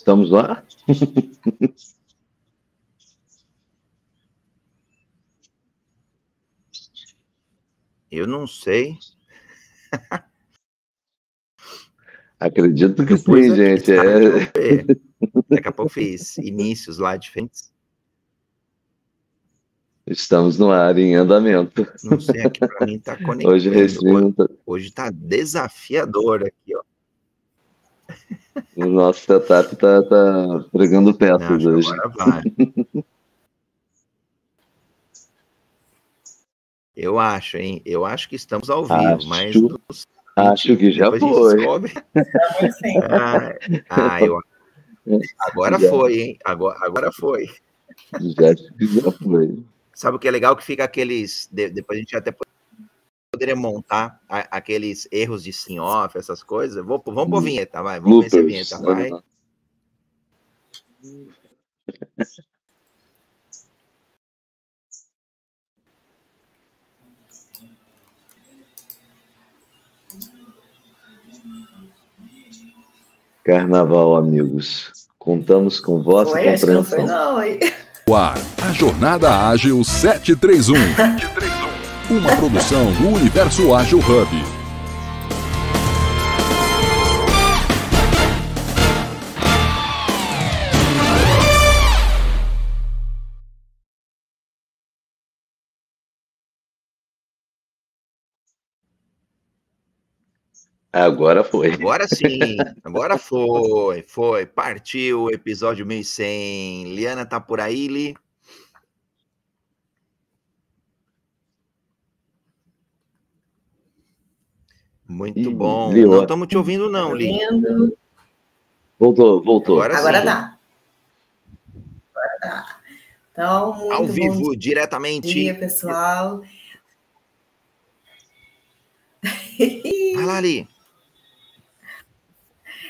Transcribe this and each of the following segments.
Estamos lá? Eu não sei. Acredito que Depois sim, gente. É... Daqui a pouco fiz inícios lá diferentes. Estamos no ar em andamento. Não sei, aqui para mim está conectado. Hoje, hoje está desafiador aqui, ó. O nosso setup está tá pregando peças Não, hoje. Eu acho, hein? Eu acho que estamos ao vivo, acho, mas. Acho que já foi. ah, ah, eu... Agora já. foi, hein? Agora, agora foi. Já, já foi. Sabe o que é legal? Que fica aqueles. Depois a gente até poderia montar aqueles erros de sim-off, essas coisas. Vou, vamos por vinheta, vai. Vamos ver se a vinheta vai. Carnaval, amigos. Contamos com vossa foi, compreensão. Não foi, não, hein? O ar, a Jornada Ágil 731. 731. Uma produção do Universo Ágil Hub. Agora foi. Agora sim, agora foi, foi. Partiu o episódio 1100. Liana tá por aí, Li? Muito bom. Li, não estamos te ouvindo, não, Li. Voltou, voltou. Agora, agora dá. Agora dá. Então, muito Ao vivo, bom diretamente. Bom dia, pessoal. Vai lá, Li.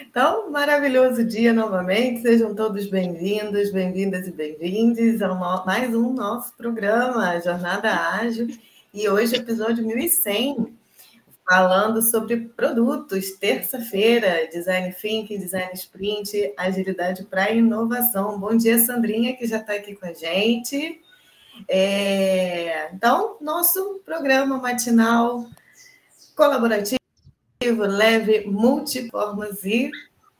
Então, maravilhoso dia novamente. Sejam todos bem-vindos, bem-vindas e bem-vindos ao no... mais um nosso programa, Jornada Ágil. E hoje, episódio 1100, falando sobre produtos, terça-feira, design thinking, design sprint, agilidade para inovação. Bom dia, Sandrinha, que já está aqui com a gente. É... Então, nosso programa matinal colaborativo leve, multiformas e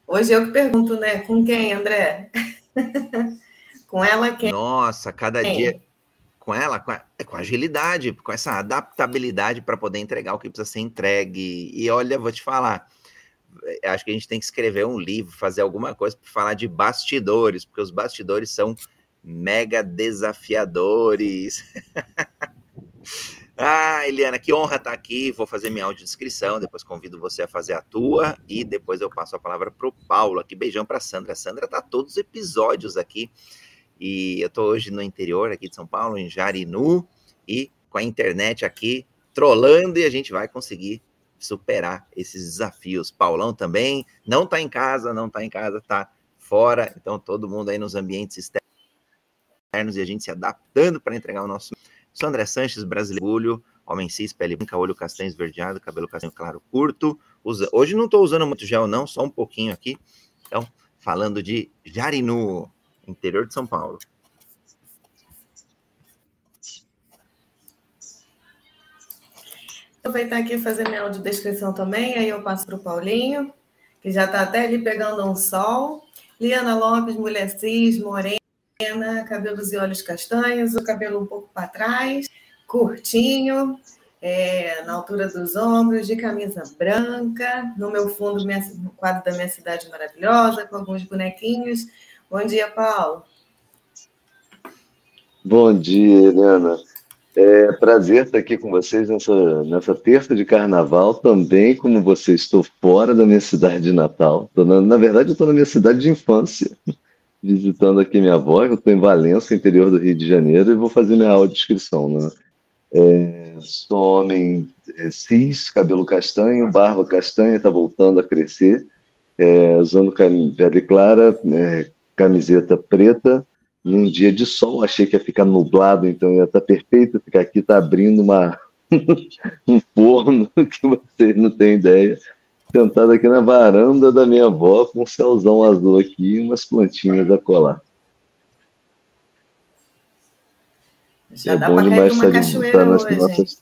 hoje eu que pergunto, né? Com quem, André? com ela quem? Nossa, cada dia com ela, com, a, com agilidade, com essa adaptabilidade para poder entregar o que precisa ser entregue. E olha, vou te falar, eh, acho que a gente tem que escrever um livro, fazer alguma coisa para falar de bastidores, porque os bastidores são mega desafiadores. Ah, Eliana, que honra estar aqui. Vou fazer minha audiodescrição, depois convido você a fazer a tua e depois eu passo a palavra para o Paulo aqui. Beijão para Sandra. Sandra está todos os episódios aqui. E eu estou hoje no interior aqui de São Paulo, em Jarinu, e com a internet aqui trolando e a gente vai conseguir superar esses desafios. Paulão também não está em casa, não está em casa, está fora. Então todo mundo aí nos ambientes externos e a gente se adaptando para entregar o nosso Sou André Sanches, brasileiro, homem cis, pele branca, olho castanho esverdeado, cabelo castanho claro curto. Usa... Hoje não estou usando muito gel, não, só um pouquinho aqui. Então, falando de Jarinu, interior de São Paulo. Aproveitar aqui e fazer minha audiodescrição também, aí eu passo para o Paulinho, que já está até ali pegando um sol. Liana Lopes, mulher cis, morena cabelos e olhos castanhos, o cabelo um pouco para trás, curtinho, é, na altura dos ombros, de camisa branca, no meu fundo, minha, no quadro da minha cidade maravilhosa, com alguns bonequinhos. Bom dia, Paulo. Bom dia, Helena. É prazer estar aqui com vocês nessa, nessa terça de carnaval, também como você, estou fora da minha cidade de Natal. Na, na verdade, estou na minha cidade de infância visitando aqui minha avó, eu estou em Valença, interior do Rio de Janeiro, e vou fazer minha audiodescrição. Né? É, sou homem é, cis, cabelo castanho, barba castanha, está voltando a crescer, é, usando pele clara, é, camiseta preta, num dia de sol, achei que ia ficar nublado, então ia estar tá perfeito, ficar aqui está abrindo uma, um forno que vocês não têm ideia. Sentado aqui na varanda da minha avó, com um céuzão azul aqui e umas plantinhas a colar. Já é dá bom demais estar, estar nas hoje, nossas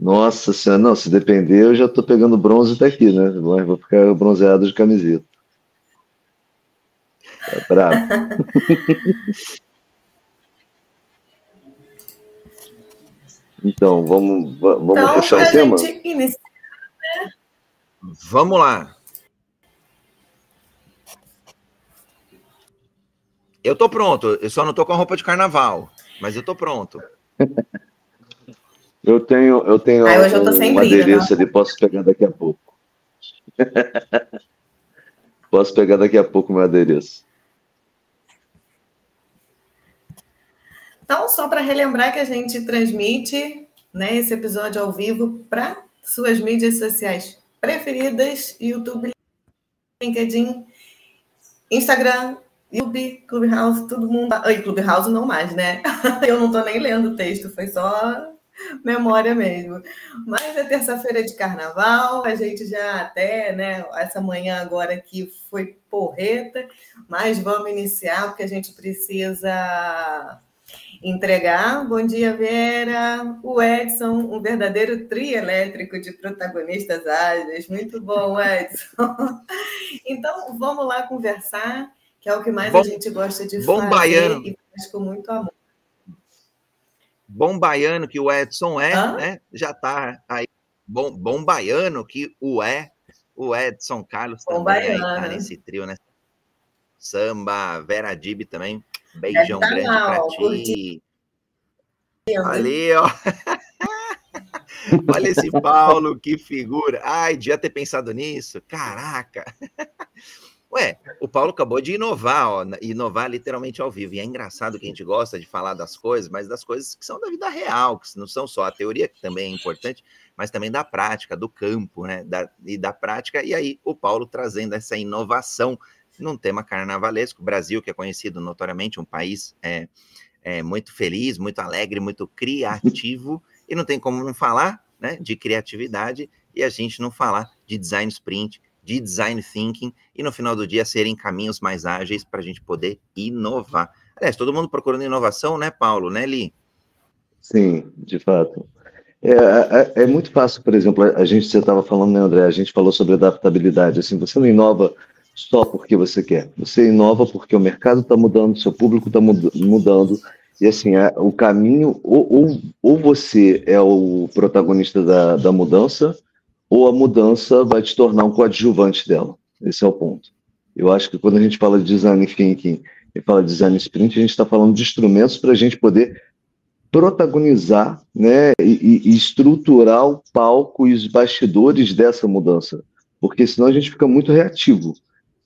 Nossa senhora, não, se depender, eu já estou pegando bronze até aqui, né? Mas vou ficar bronzeado de camiseta. É bravo. então, vamos, vamos então, fechar o tema? Iniciar, né? Vamos lá. Eu tô pronto, eu só não tô com a roupa de carnaval, mas eu tô pronto. eu tenho, eu tenho Ai, hoje eu um adereço ali, posso pegar daqui a pouco. posso pegar daqui a pouco meu adereço. Então, só para relembrar que a gente transmite né, esse episódio ao vivo para suas mídias sociais preferidas: YouTube, LinkedIn, Instagram, YouTube, Clubhouse, todo mundo. Oi, Clubhouse não mais, né? Eu não estou nem lendo o texto, foi só memória mesmo. Mas é terça-feira de carnaval, a gente já até, né? Essa manhã agora aqui foi porreta, mas vamos iniciar porque a gente precisa entregar. Bom dia, Vera. O Edson, um verdadeiro trio elétrico de protagonistas ágeis. Muito bom, Edson. Então, vamos lá conversar que é o que mais bom, a gente gosta de bom fazer baiano. e faz com muito amor. Bom baiano que o Edson é, Hã? né? Já está aí. Bom, bom baiano que o é, o Edson Carlos bom também tá baiano. nesse trio, né? Samba, Vera Dib também. Beijão tá grande para ti. Ali, ó. Olha esse Paulo, que figura. Ai, devia ter pensado nisso. Caraca. Ué, o Paulo acabou de inovar, ó, inovar literalmente ao vivo. E é engraçado que a gente gosta de falar das coisas, mas das coisas que são da vida real, que não são só a teoria, que também é importante, mas também da prática, do campo, né? Da, e da prática. E aí o Paulo trazendo essa inovação num tema carnavalesco. O Brasil, que é conhecido notoriamente, um país é, é muito feliz, muito alegre, muito criativo, e não tem como não falar né, de criatividade e a gente não falar de design sprint, de design thinking e no final do dia serem caminhos mais ágeis para a gente poder inovar. Aliás, todo mundo procurando inovação, né, Paulo, né, Li? Sim, de fato. É, é, é muito fácil, por exemplo, a gente, você estava falando, né, André, a gente falou sobre adaptabilidade, assim, você não inova só porque você quer, você inova porque o mercado está mudando, seu público está mudando, e assim, é, o caminho, ou, ou, ou, você é o protagonista da, da mudança, ou a mudança vai te tornar um coadjuvante dela. Esse é o ponto. Eu acho que quando a gente fala de design thinking e fala de design sprint, a gente está falando de instrumentos para a gente poder protagonizar né, e, e, estruturar o palco e os bastidores dessa mudança. Porque senão a gente fica muito reativo,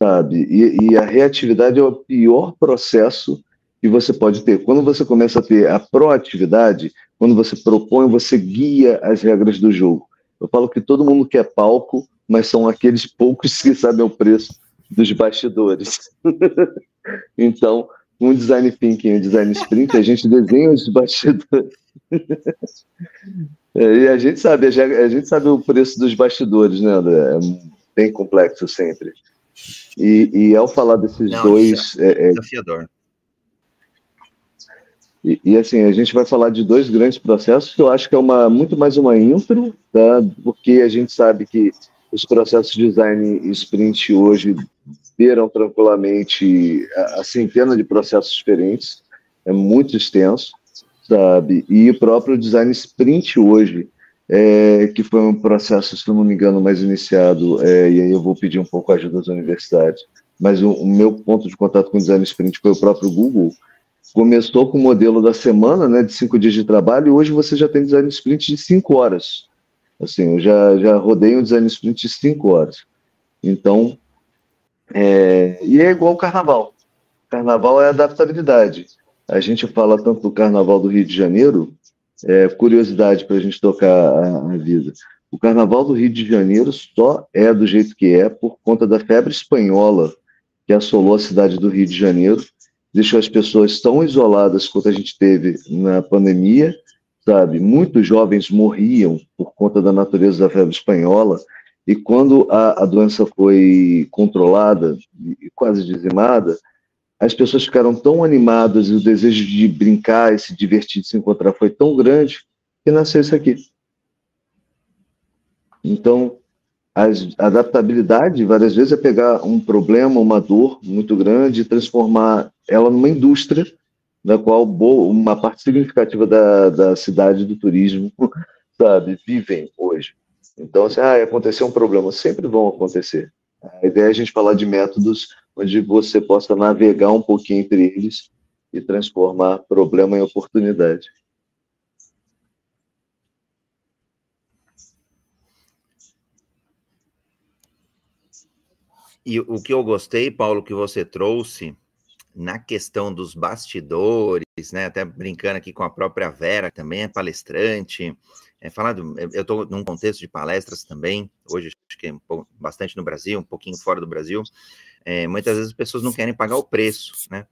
sabe? E, e a reatividade é o pior processo que você pode ter. Quando você começa a ter a proatividade, quando você propõe, você guia as regras do jogo. Eu falo que todo mundo quer palco, mas são aqueles poucos que sabem o preço dos bastidores. então, um design thinking um design sprint, a gente desenha os bastidores. é, e a gente sabe, a gente sabe o preço dos bastidores, né, André? É bem complexo sempre. E, e ao falar desses Não, dois. É, é, desafiador. E, e, assim, a gente vai falar de dois grandes processos que eu acho que é uma, muito mais uma intro, tá? porque a gente sabe que os processos de design e sprint hoje beiram tranquilamente a, a centena de processos diferentes, é muito extenso, sabe? E o próprio design sprint hoje, é, que foi um processo, se não me engano, mais iniciado, é, e aí eu vou pedir um pouco a ajuda das universidades, mas o, o meu ponto de contato com o design sprint foi o próprio Google, começou com o modelo da semana, né, de cinco dias de trabalho, e hoje você já tem design sprint de cinco horas. Assim, eu já, já rodei um design sprint de cinco horas. Então, é, e é igual o carnaval. Carnaval é adaptabilidade. A gente fala tanto do carnaval do Rio de Janeiro, é, curiosidade para a gente tocar a, a vida. O carnaval do Rio de Janeiro só é do jeito que é por conta da febre espanhola que assolou a cidade do Rio de Janeiro deixou as pessoas tão isoladas quanto a gente teve na pandemia, sabe? Muitos jovens morriam por conta da natureza da febre espanhola, E quando a, a doença foi controlada e quase dizimada, as pessoas ficaram tão animadas e o desejo de brincar e se divertir, de se encontrar foi tão grande que nasceu isso aqui. Então, a adaptabilidade, várias vezes, é pegar um problema, uma dor muito grande e transformar ela numa indústria na qual uma parte significativa da, da cidade do turismo, sabe, vivem hoje. Então, assim, ah, um problema, sempre vão acontecer. A ideia é a gente falar de métodos onde você possa navegar um pouquinho entre eles e transformar problema em oportunidade. E o que eu gostei, Paulo, que você trouxe na questão dos bastidores, né? Até brincando aqui com a própria Vera, que também é palestrante, é, falar do, eu estou num contexto de palestras também, hoje acho que é um pouco, bastante no Brasil, um pouquinho fora do Brasil, é, muitas vezes as pessoas não querem pagar o preço, né?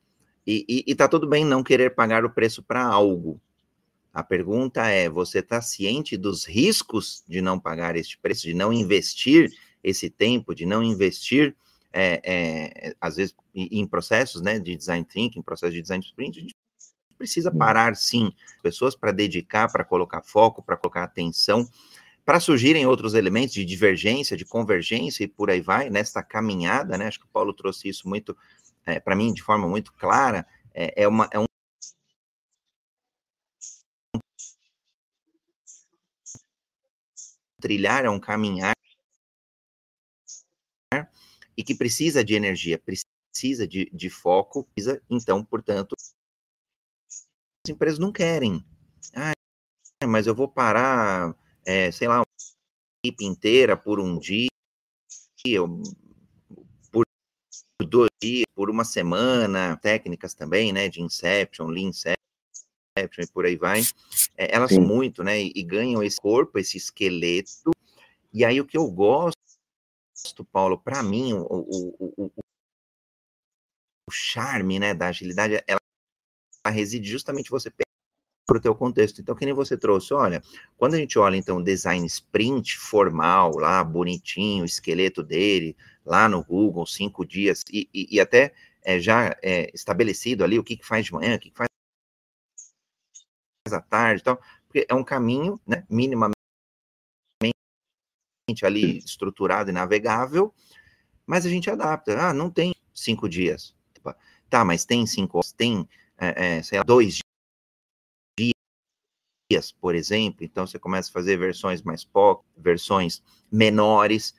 E, e, e tá tudo bem não querer pagar o preço para algo. A pergunta é: você está ciente dos riscos de não pagar este preço, de não investir esse tempo, de não investir, é, é, às vezes, em processos né, de design thinking, processo de design sprint, precisa uhum. parar, sim, pessoas para dedicar, para colocar foco, para colocar atenção, para surgirem outros elementos de divergência, de convergência e por aí vai, nesta caminhada, né? Acho que o Paulo trouxe isso muito, é, para mim, de forma muito clara, é, é, uma, é um trilhar, é um caminhar e que precisa de energia, precisa de, de foco, precisa, então, portanto, as empresas não querem. Ah, mas eu vou parar, é, sei lá, uma equipe inteira por um dia, por dois dias, por uma semana, técnicas também, né, de Inception, Lean Inception e por aí vai, é, elas são muito, né, e, e ganham esse corpo, esse esqueleto, e aí o que eu gosto, Paulo, para mim, o, o, o, o charme, né, da agilidade, ela reside justamente você para o teu contexto. Então, que nem você trouxe, olha, quando a gente olha, então, design sprint formal, lá, bonitinho, o esqueleto dele, lá no Google, cinco dias, e, e, e até é, já é, estabelecido ali o que, que faz de manhã, o que, que faz à tarde, então, porque é um caminho, né, minimamente ali estruturado e navegável, mas a gente adapta. Ah, não tem cinco dias. Tá, mas tem cinco, tem é, é, sei lá, dois por exemplo, então você começa a fazer versões mais poucas, versões menores.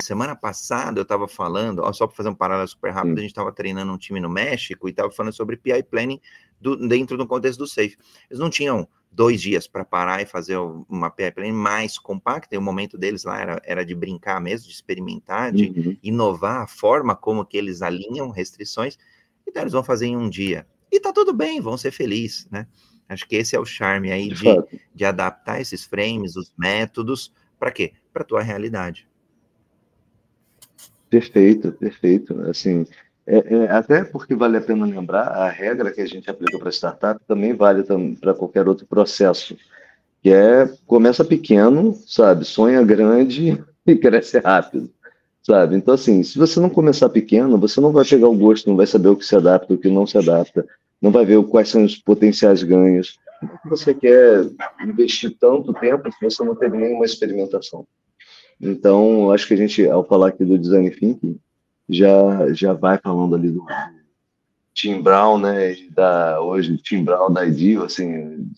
Semana passada eu estava falando, ó, só para fazer um paralelo super rápido, a gente estava treinando um time no México e estava falando sobre PI Planning do, dentro do contexto do Safe. Eles não tinham dois dias para parar e fazer uma PI Planning mais compacta, e o momento deles lá era, era de brincar mesmo, de experimentar, de uhum. inovar a forma como que eles alinham restrições, então eles vão fazer em um dia. E tá tudo bem, vão ser felizes, né? Acho que esse é o charme aí de, de, de adaptar esses frames, os métodos, para quê? Para a tua realidade. Perfeito, perfeito. Assim, é, é, até porque vale a pena lembrar, a regra que a gente aplica para startup também vale para qualquer outro processo, que é começa pequeno, sabe, sonha grande e cresce rápido, sabe? Então, assim, se você não começar pequeno, você não vai pegar o gosto, não vai saber o que se adapta, o que não se adapta, não vai ver quais são os potenciais ganhos. Por que você quer investir tanto tempo se você não teve nenhuma experimentação? Então, acho que a gente, ao falar aqui do design thinking, já, já vai falando ali do Tim Brown, né, da, hoje, Tim Brown da Ideal, assim,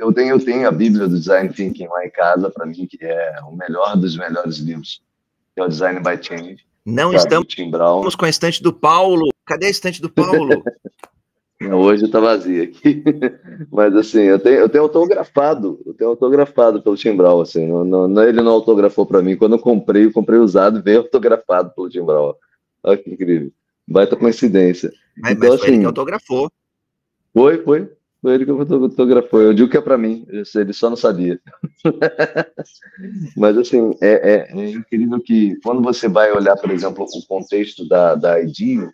eu tenho, eu tenho a bíblia do design thinking lá em casa, para mim, que é o melhor dos melhores livros, que é o Design by Change. Não estamos com a estante do Paulo. Cadê a estante do Paulo? Hoje está vazia aqui. Mas assim, eu tenho, eu tenho autografado, eu tenho autografado pelo Timbral, assim, não, não, ele não autografou para mim. Quando eu comprei, eu comprei usado e veio autografado pelo Timbral. Olha que incrível. Baita coincidência. Mas, então, mas foi assim, ele que autografou. Foi, foi. Foi ele que autografou. Eu digo que é para mim, ele só não sabia. Mas, assim, é, é, é, incrível que quando você vai olhar, por exemplo, o contexto da, da IDEO,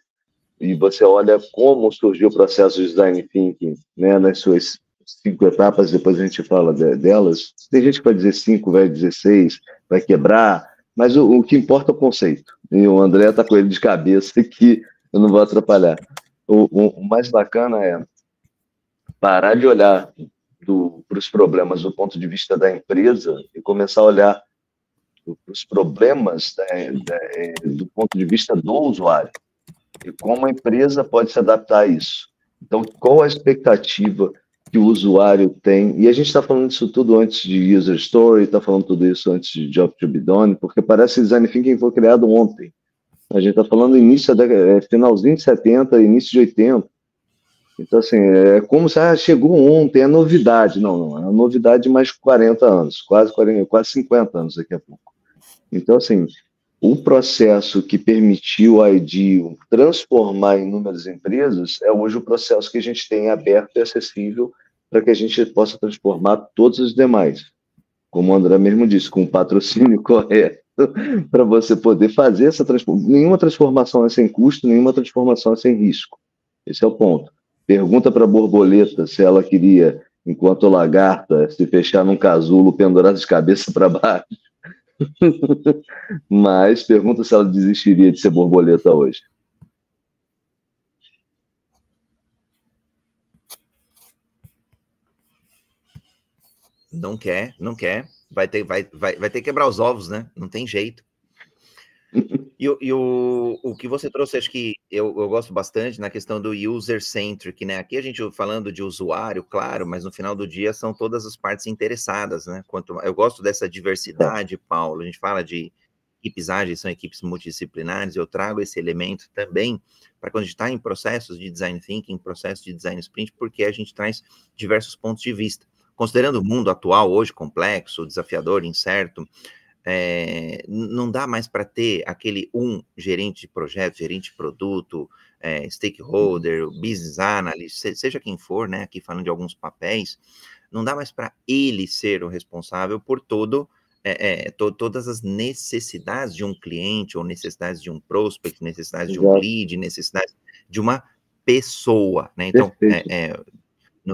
e você olha como surgiu o processo de design thinking, né, nas suas cinco etapas, depois a gente fala de, delas. Tem gente que vai dizer cinco, vai dizer seis, vai quebrar, Mas o, o, que importa é o conceito. E o André está com ele de cabeça que eu não vou atrapalhar. O, o, o mais bacana é parar de olhar para os problemas do ponto de vista da empresa e começar a olhar os problemas da, da, do ponto de vista do usuário e como a empresa pode se adaptar a isso. Então, qual a expectativa que o usuário tem? E a gente está falando isso tudo antes de User Story, está falando tudo isso antes de Job to be Done, porque parece que Design Thinking foi criado ontem. A gente está falando início da é, finalzinho de 70, início de 80. Então, assim, é como se ah, chegou ontem, é novidade. Não, não, é uma novidade de mais 40 anos, quase, 40, quase 50 anos daqui a pouco. Então, assim, o processo que permitiu a IDEO transformar inúmeras empresas é hoje o processo que a gente tem aberto e acessível para que a gente possa transformar todos os demais. Como o André mesmo disse, com o patrocínio correto, para você poder fazer essa transformação. Nenhuma transformação é sem custo, nenhuma transformação é sem risco. Esse é o ponto. Pergunta para a borboleta se ela queria, enquanto lagarta, se fechar num casulo pendurado de cabeça para baixo Mas pergunta se ela desistiria de ser borboleta hoje. Não quer, não quer. Vai ter, vai, vai, vai ter que quebrar os ovos, né? Não tem jeito. E, e, o, o que você trouxe, acho que eu, eu gosto bastante na questão do user-centric, né? Aqui a gente falando de usuário, claro, mas no final do dia são todas as partes interessadas, né? Quanto, eu gosto dessa diversidade, Paulo. A gente fala de equipes ágeis, são equipes multidisciplinares, eu trago esse elemento também para quando a gente está em processos de design thinking, processos de design sprint, porque a gente traz diversos pontos de vista. Considerando o mundo atual hoje complexo, desafiador, incerto, é, não dá mais para ter aquele um gerente de projeto, gerente de produto, é, stakeholder, business analyst, seja quem for, né? Aqui falando de alguns papéis, não dá mais para ele ser o responsável por todo é, to, todas as necessidades de um cliente, ou necessidades de um prospect, necessidades de um lead, necessidades de uma pessoa, né? Então, é,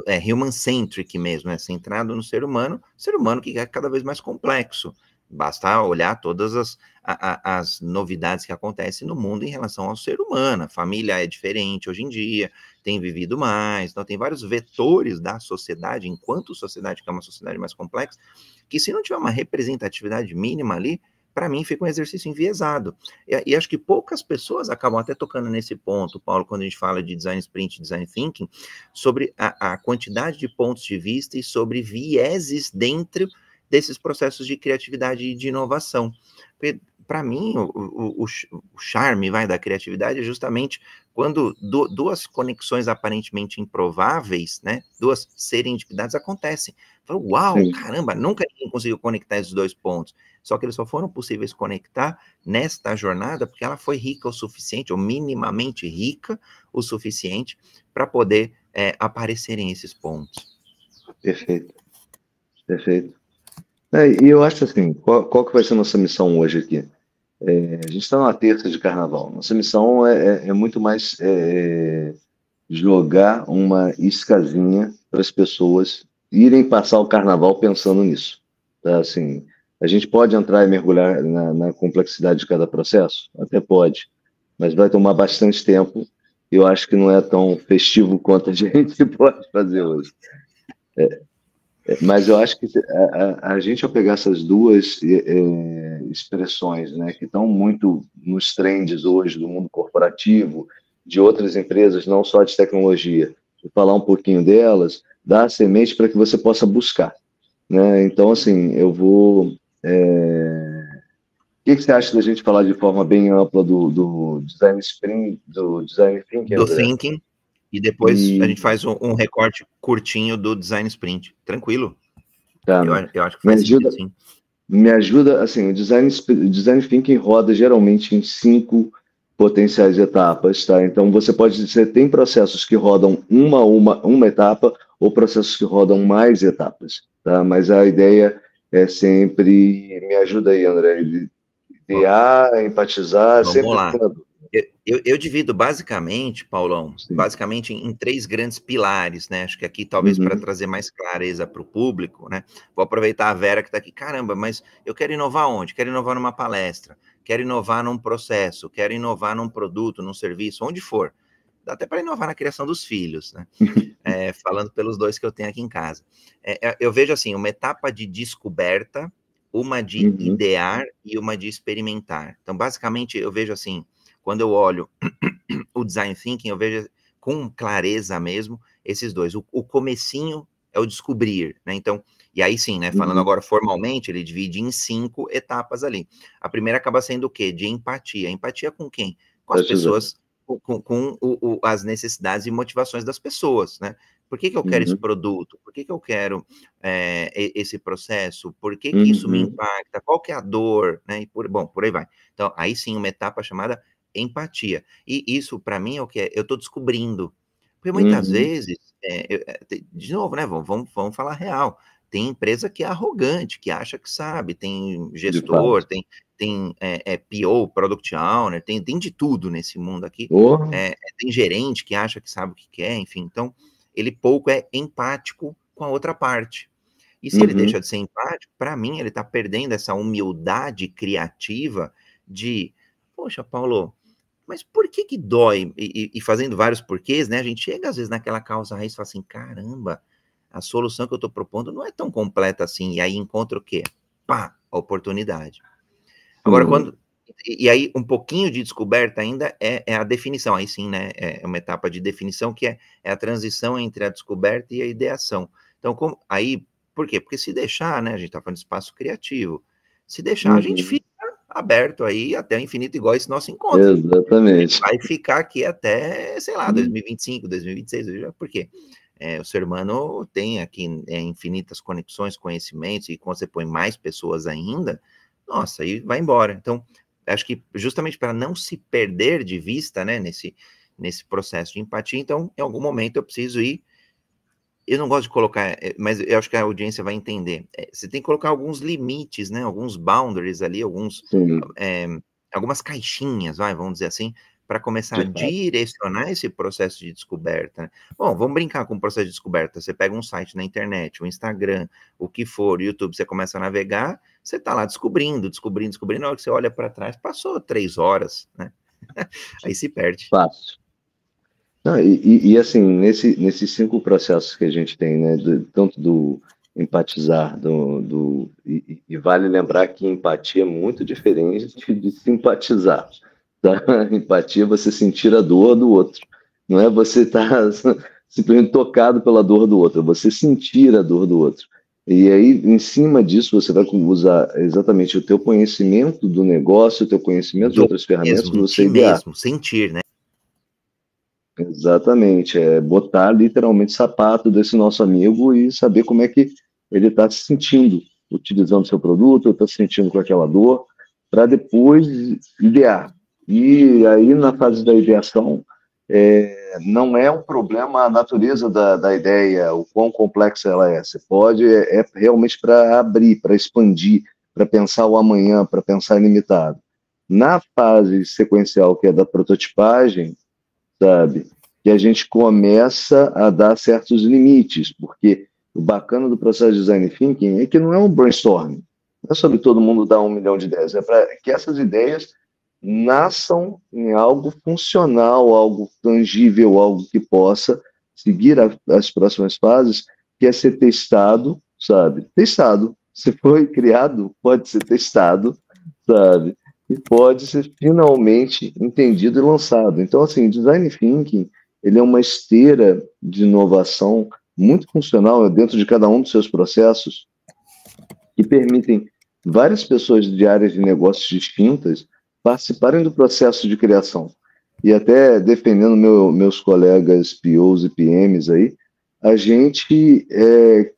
é, human-centric mesmo, é centrado no ser humano, ser humano que é cada vez mais complexo. Basta olhar todas as, a, as novidades que acontecem no mundo em relação ao ser humano. A família é diferente hoje em dia, tem vivido mais, então tem vários vetores da sociedade, enquanto sociedade, que é uma sociedade mais complexa, que se não tiver uma representatividade mínima ali, para mim fica um exercício enviesado. E, e, acho que poucas pessoas acabam até tocando nesse ponto, Paulo, quando a gente fala de design sprint, design thinking, sobre a, a quantidade de pontos de vista e sobre vieses dentro desses processos de criatividade e de inovação. Para mim, o, o, o, charme vai da criatividade é justamente quando du duas conexões aparentemente improváveis, né, duas serendipidades acontecem. Falo, uau, Sim. caramba, nunca ninguém conseguiu conectar esses dois pontos. Só que eles só foram possíveis conectar nesta jornada porque ela foi rica o suficiente, ou minimamente rica o suficiente, para poder é, aparecerem esses pontos. Perfeito. Perfeito. É, e eu acho assim, qual, qual, que vai ser a nossa missão hoje aqui? É, a gente está numa terça de carnaval. Nossa missão é, é, é muito mais é, jogar uma iscazinha para as pessoas irem passar o carnaval pensando nisso. Tá? Assim, a gente pode entrar e mergulhar na, na complexidade de cada processo? Até pode, mas vai tomar bastante tempo. Eu acho que não é tão festivo quanto a gente pode fazer hoje. É, mas eu acho que a, a, a gente, ao pegar essas duas é, expressões, né, que estão muito nos trends hoje do mundo corporativo, de outras empresas, não só de tecnologia, e falar um pouquinho delas, dar a semente para que você possa buscar. Né? Então, assim, eu vou. É... O que, que, você acha da gente falar de forma bem ampla do, do design sprint, do design thinking? Do thinking e depois e... a gente faz um, um, recorte curtinho do design sprint. Tranquilo. Tá. Eu, eu acho que faz me ajuda, sentido, sim. Me ajuda, assim, o design, design thinking roda geralmente em cinco potenciais etapas, tá? Então você pode você tem processos que rodam uma uma uma etapa ou processos que rodam mais etapas, tá? Mas a ideia é sempre me ajuda aí, André, idear, empatizar, Vamos sempre lá. Eu, eu, eu, divido basicamente, Paulão, Sim. basicamente em, em, três grandes pilares, né? Acho que aqui, talvez, uhum. para trazer mais clareza para o público, né? Vou aproveitar a Vera que está aqui. Caramba, mas eu quero inovar onde? Quero inovar numa palestra, quero inovar num processo, quero inovar num produto, num serviço, onde for. Dá até para inovar na criação dos filhos, né? é, falando pelos dois que eu tenho aqui em casa. É, é, eu vejo assim, uma etapa de descoberta, uma de uhum. idear e uma de experimentar. Então, basicamente, eu vejo assim, quando eu olho o design thinking, eu vejo com clareza mesmo esses dois. O, o comecinho é o descobrir, né? Então, e aí sim, né? Falando uhum. agora formalmente, ele divide em cinco etapas ali. A primeira acaba sendo o quê? De empatia. Empatia com quem? Com as pessoas, com, com o, o, as necessidades e motivações das pessoas, né? Por que, que eu quero uhum. esse produto? Por que, que eu quero é, esse processo? Por que, que uhum. isso me uhum. impacta? Qual que é a dor? Né? E por, bom, por aí vai. Então, aí sim, uma etapa chamada empatia. E isso, para mim, é o que é, eu estou descobrindo. Porque muitas uhum. vezes, é, de novo, né? Vamos, vamos, vamos falar real. Tem empresa que é arrogante, que acha que sabe, tem gestor, tem, tem é, é, PO, Product Owner, tem, tem de tudo nesse mundo aqui. É, tem gerente que acha que sabe o que quer, enfim. Então, ele pouco é empático com a outra parte. E se uhum. ele deixa de ser empático, para mim, ele está perdendo essa humildade criativa de, poxa, Paulo, mas por que que dói? E, e, fazendo vários porquês, né? A gente chega às vezes naquela causa raiz e fala assim, caramba, a solução que eu estou propondo não é tão completa assim. E aí encontra o quê? Pá, a oportunidade. Agora, uhum. quando e aí um pouquinho de descoberta ainda é, é, a definição, aí sim, né? É uma etapa de definição que é, é a transição entre a descoberta e a ideação. Então, como, aí, por quê? Porque se deixar, né? A gente está falando de espaço criativo. Se deixar, uhum. a gente uhum. fica aberto aí até o infinito, igual esse nosso encontro. Exatamente. Vai ficar aqui até, sei lá, 2025, 2026, por quê? É, o ser humano tem aqui é, infinitas conexões, conhecimentos, e quando você põe mais pessoas ainda, nossa, aí vai embora. Então, acho que justamente para não se perder de vista, né, nesse, nesse processo de empatia, então, em algum momento eu preciso ir. Eu não gosto de colocar, eh, mas eu acho que a audiência vai entender. Eh, você tem que colocar alguns limites, né, alguns boundaries ali, alguns, é, algumas caixinhas, vai, vamos dizer assim, para começar a direcionar esse processo de descoberta. Né? Bom, vamos brincar com o processo de descoberta. Você pega um site na internet, o um Instagram, o que for, o YouTube, você começa a navegar, você está lá descobrindo, descobrindo, descobrindo. Na hora que você olha para trás, passou três horas, né? Aí se perde. Fácil. Não, e, e, assim, nesse, nesses cinco processos que a gente tem, né, do, tanto do empatizar, do, do e, e, vale lembrar que empatia é muito diferente de simpatizar. Tá? Empatia é você sentir a dor do outro. Não é você estar tá simplesmente tocado pela dor do outro, é você sentir a dor do outro. E aí, em cima disso, você vai usar exatamente o teu conhecimento do negócio, o teu conhecimento de outras ferramentas para você idear. mesmo, sentir, né? Exatamente, é botar literalmente sapato desse nosso amigo e saber como é que ele está se sentindo utilizando seu produto, está se sentindo com aquela dor, para depois idear. E aí, na fase da ideação, é, não é um problema a natureza da, da ideia, o quão complexa ela é. Você pode, é, é realmente para abrir, para expandir, para pensar o amanhã, para pensar ilimitado. Na fase sequencial, que é da prototipagem, sabe, que a gente começa a dar certos limites, porque o bacana do processo de design thinking é que não é um brainstorming, não é sobre todo mundo dar um milhão de ideias, é para que essas ideias nasçam em algo funcional, algo tangível, algo que possa seguir a, as próximas fases, que é ser testado, sabe? Testado. Se foi criado, pode ser testado, sabe? E pode ser finalmente entendido e lançado. Então, assim, design thinking, ele é uma esteira de inovação muito funcional dentro de cada um dos seus processos que permitem várias pessoas de áreas de negócios distintas participarem do processo de criação. E até defendendo meu, meus colegas POs e PMs aí, a gente é,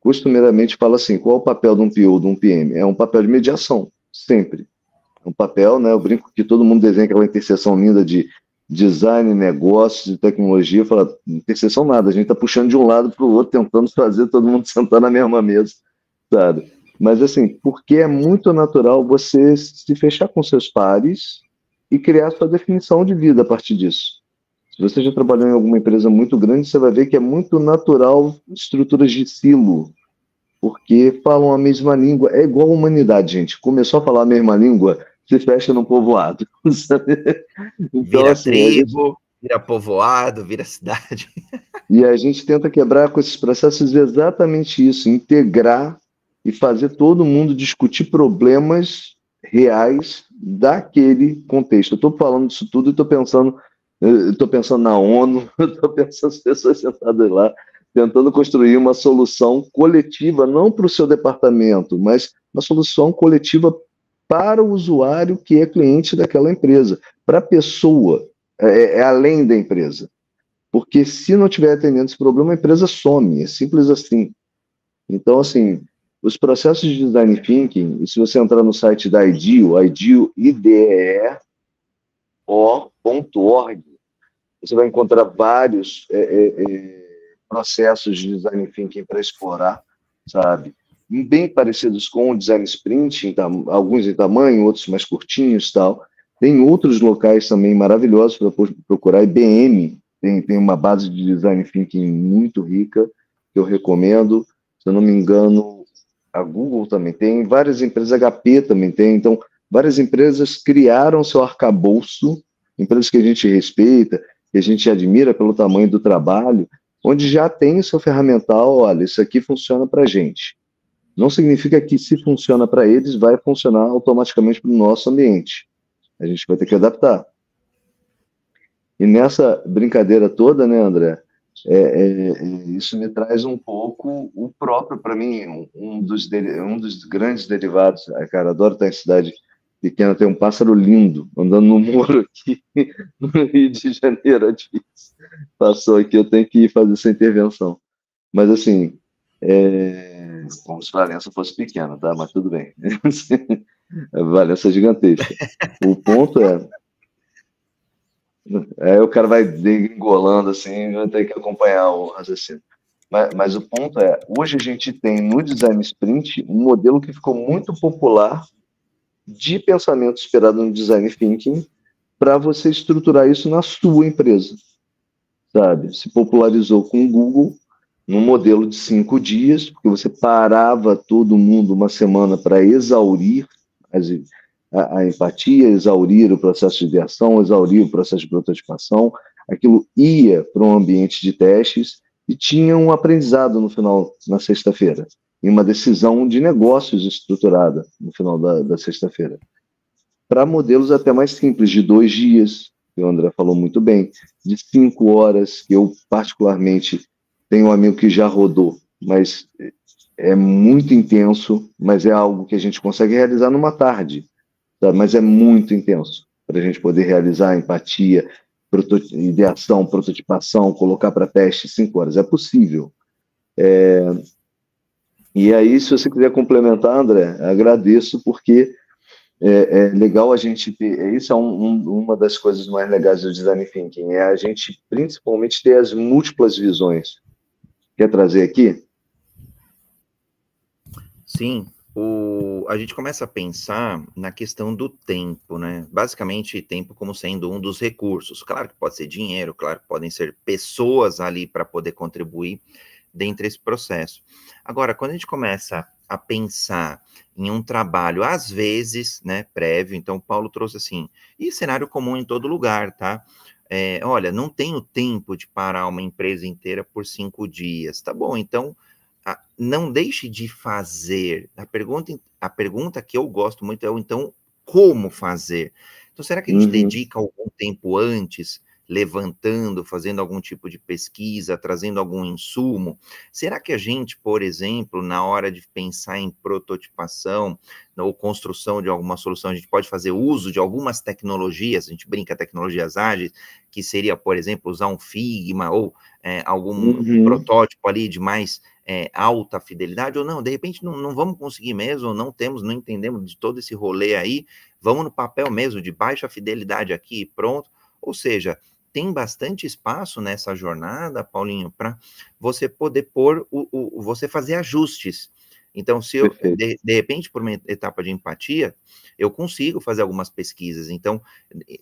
costumeiramente fala assim, qual é o papel de um PO, de um PM? É um papel de mediação, sempre. É um papel, né, eu brinco que todo mundo desenha aquela interseção linda de design, negócios e tecnologia, fala, interseção nada, a gente está puxando de um lado para o outro, tentando fazer todo mundo sentar na mesma mesa, sabe? Mas, assim, porque é muito natural você se fechar com seus pares, e criar sua definição de vida a partir disso. Se você já trabalhou em alguma empresa muito grande, você vai ver que é muito natural estruturas de silo, porque falam a mesma língua. É igual a humanidade, gente. Começou a falar a mesma língua, se fecha no povoado. então, vira assim, tribo, gente... vira povoado, vira cidade. E a gente tenta quebrar com esses processos exatamente isso, integrar e fazer todo mundo discutir problemas reais daquele contexto. Eu estou falando disso tudo e estou pensando, estou pensando na ONU, estou pensando nas pessoas sentadas lá, tentando construir uma solução coletiva, não para o seu departamento, mas uma solução coletiva para o usuário que é cliente daquela empresa, para a pessoa, é, é além da empresa. Porque se não tiver atendendo esse problema, a empresa some, é simples assim. Então, assim, os processos de design thinking, e se você entrar no site da IDEO, IDEO, IDEO.org, você vai encontrar vários é, é, é, processos de design thinking para explorar, sabe? Bem parecidos com o design sprint, alguns em tamanho, outros mais curtinhos tal. Tem outros locais também maravilhosos para procurar. IBM tem, tem uma base de design thinking muito rica, que eu recomendo. Se eu não me engano, a Google também tem, várias empresas, HP também tem. Então, várias empresas criaram seu arcabouço, empresas que a gente respeita, que a gente admira pelo tamanho do trabalho, onde já tem o seu ferramental, olha, isso aqui funciona para a gente. Não significa que se funciona para eles, vai funcionar automaticamente para o nosso ambiente. A gente vai ter que adaptar. E nessa brincadeira toda, né, André, é, é, é isso me traz um pouco o próprio, para mim, um, dos um dos grandes derivados. A cara, adoro estar em cidade pequena, tem um pássaro lindo andando no muro aqui no Rio de Janeiro. Passou aqui, eu tenho que ir fazer essa intervenção. Mas, assim, é, como se Valença fosse pequena, tá? Mas tudo bem. Valença é gigantesca. O ponto é Aí o cara vai engolando assim, vai ter que acompanhar o raciocínio. Mas, mas, o ponto é, hoje a gente tem no Design Sprint um modelo que ficou muito popular de pensamento esperado no Design Thinking para você estruturar isso na sua empresa, sabe? Se popularizou com o Google num modelo de cinco dias, porque você parava todo mundo uma semana para exaurir as, a, a, empatia, exaurir o processo de ideação, exaurir o processo de prototipação, aquilo ia para um ambiente de testes e tinha um aprendizado no final, na sexta-feira, e uma decisão de negócios estruturada no final da, da sexta-feira. Para modelos até mais simples, de dois dias, que o André falou muito bem, de cinco horas, que eu particularmente tenho um amigo que já rodou, mas é muito intenso, mas é algo que a gente consegue realizar numa tarde tá? mas é muito intenso para a gente poder realizar empatia, ideação, prototipação, colocar para teste cinco horas. É possível. É... E aí, se você quiser complementar, André, agradeço, porque é, é legal a gente ter. É, isso é um, um, uma das coisas mais legais do design thinking, é a gente principalmente ter as múltiplas visões. Quer trazer aqui? Sim, o, a gente começa a pensar na questão do tempo, né? Basicamente, tempo como sendo um dos recursos. Claro que pode ser dinheiro, claro que podem ser pessoas ali para poder contribuir dentro desse processo. Agora, quando a gente começa a pensar em um trabalho, às vezes, né, prévio, então Paulo trouxe assim, e cenário comum em todo lugar, tá? É, olha, não tenho tempo de parar uma empresa inteira por cinco dias, tá bom? Então, não deixe de fazer. A pergunta, a pergunta que eu gosto muito é, então, como fazer? Então, será que a gente uhum. dedica algum tempo antes, levantando, fazendo algum tipo de pesquisa, trazendo algum insumo? Será que a gente, por exemplo, na hora de pensar em prototipação ou construção de alguma solução, a gente pode fazer uso de algumas tecnologias, a gente brinca tecnologias ágeis, que seria, por exemplo, usar um Figma ou é, algum uhum. protótipo ali de mais é, alta fidelidade, ou não, de repente não, não vamos conseguir mesmo, não temos, não entendemos de todo esse rolê aí, vamos no papel mesmo, de baixa fidelidade aqui, pronto. Ou seja, tem bastante espaço nessa jornada, Paulinho, para você poder pôr o, o, você fazer ajustes. Então, se eu, de, de, repente, por uma etapa de empatia, eu consigo fazer algumas pesquisas. Então,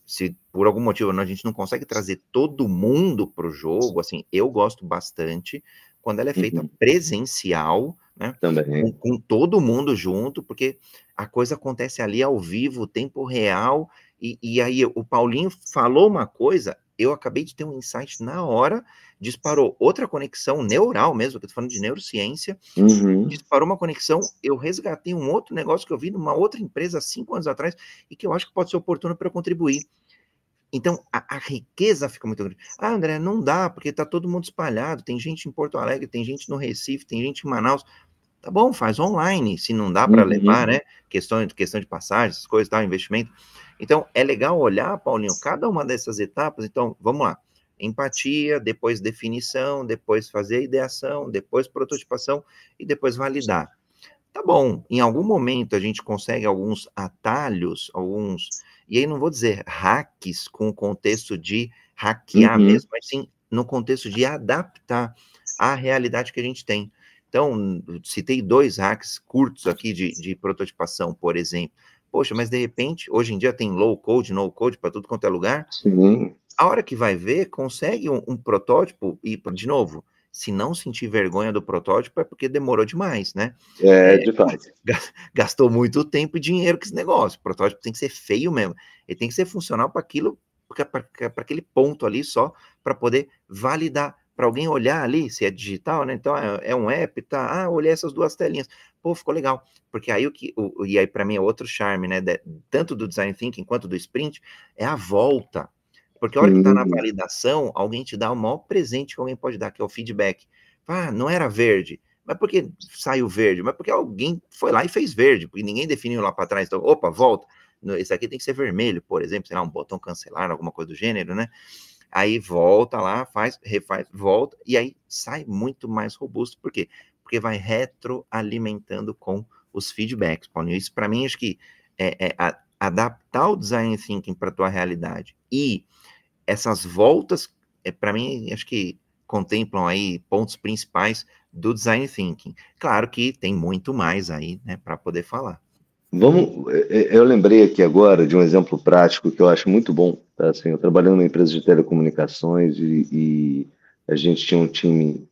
se por algum motivo a gente não consegue trazer todo mundo para o jogo, assim, eu gosto bastante quando ela é feita uhum. presencial, né? Também. Com, com, todo mundo junto, porque a coisa acontece ali ao vivo, tempo real, e, e aí o Paulinho falou uma coisa, eu acabei de ter um insight na hora, disparou outra conexão neural mesmo, que eu tô falando de neurociência, uhum. disparou uma conexão, eu resgatei um outro negócio que eu vi numa outra empresa cinco anos atrás e que eu acho que pode ser oportuno para contribuir. Então, a, a, riqueza fica muito grande. Ah, André, não dá, porque tá todo mundo espalhado, tem gente em Porto Alegre, tem gente no Recife, tem gente em Manaus. Tá bom, faz online, se não dá para uhum. levar, né? Questão, questão de passagem, essas coisas, tal, investimento. Então, é legal olhar, Paulinho, cada uma dessas etapas. Então, vamos lá. Empatia, depois definição, depois fazer ideação, depois prototipação e depois validar. Tá bom, em algum momento a gente consegue alguns atalhos, alguns, e aí não vou dizer hacks com o contexto de hackear uhum. mesmo, mas sim no contexto de adaptar à realidade que a gente tem. Então, citei dois hacks curtos aqui de, de prototipação, por exemplo. Poxa, mas de repente, hoje em dia tem low code, no code para tudo quanto é lugar. Sim. A hora que vai ver, consegue um, um protótipo e, de novo, se não sentir vergonha do protótipo é porque demorou demais, né? É, é de fato. Gastou muito tempo e dinheiro com esse negócio. O protótipo tem que ser feio mesmo. Ele tem que ser funcional para aquilo, para aquele ponto ali só, para poder validar para alguém olhar ali, se é digital, né? Então é, é, um app, tá? Ah, olhei essas duas telinhas. Pô, ficou legal. Porque aí o que. O, e aí, para mim, é outro charme, né? De, tanto do design thinking quanto do sprint, é a volta. Porque a hora que tá na uhum. validação, alguém te dá o maior presente que alguém pode dar, que é o feedback. Ah, não era verde. Mas por que saiu verde? Mas porque alguém foi lá e fez verde, porque ninguém definiu lá para trás. Então, opa, volta. Esse aqui tem que ser vermelho, por exemplo, sei lá, um botão cancelar, alguma coisa do gênero, né? Aí volta lá, faz, refaz, volta, e aí sai muito mais robusto. Por quê? Porque vai retroalimentando com os feedbacks, Paulinho. Isso, para mim, acho que é, é a, adaptar o design thinking para a tua realidade e essas voltas, é, para mim, acho que contemplam aí pontos principais do design thinking. Claro que tem muito mais aí, né, para poder falar. Vamos, é, é, eu lembrei aqui agora de um exemplo prático que eu acho muito bom. Tá? Assim, eu trabalhando numa empresa de telecomunicações e, e a gente tinha um time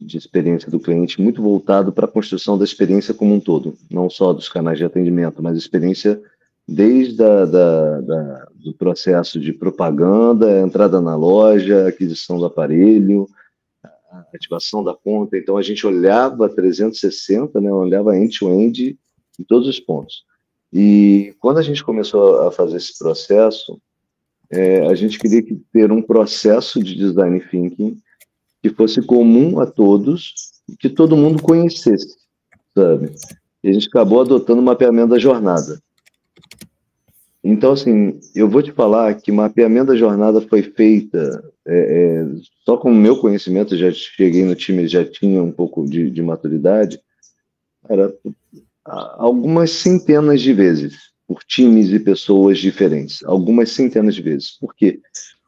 de experiência do cliente muito voltado para a construção da experiência como um todo, não só dos canais de atendimento, mas experiência desde a, da, da, do processo de propaganda, entrada na loja, aquisição do aparelho, ativação da conta. Então a gente olhava 360, né, olhava end-to-end -end em todos os pontos. E quando a gente começou a fazer esse processo, é, a gente queria ter um processo de design thinking que fosse comum a todos e que todo mundo conhecesse, sabe? E a gente acabou adotando o mapeamento da jornada. Então, assim, eu vou te falar que mapeamento da jornada foi feita é, é, só com o meu conhecimento, já cheguei no time, já tinha um pouco de, de maturidade, era algumas centenas de vezes por times e pessoas diferentes, algumas centenas de vezes. Por quê?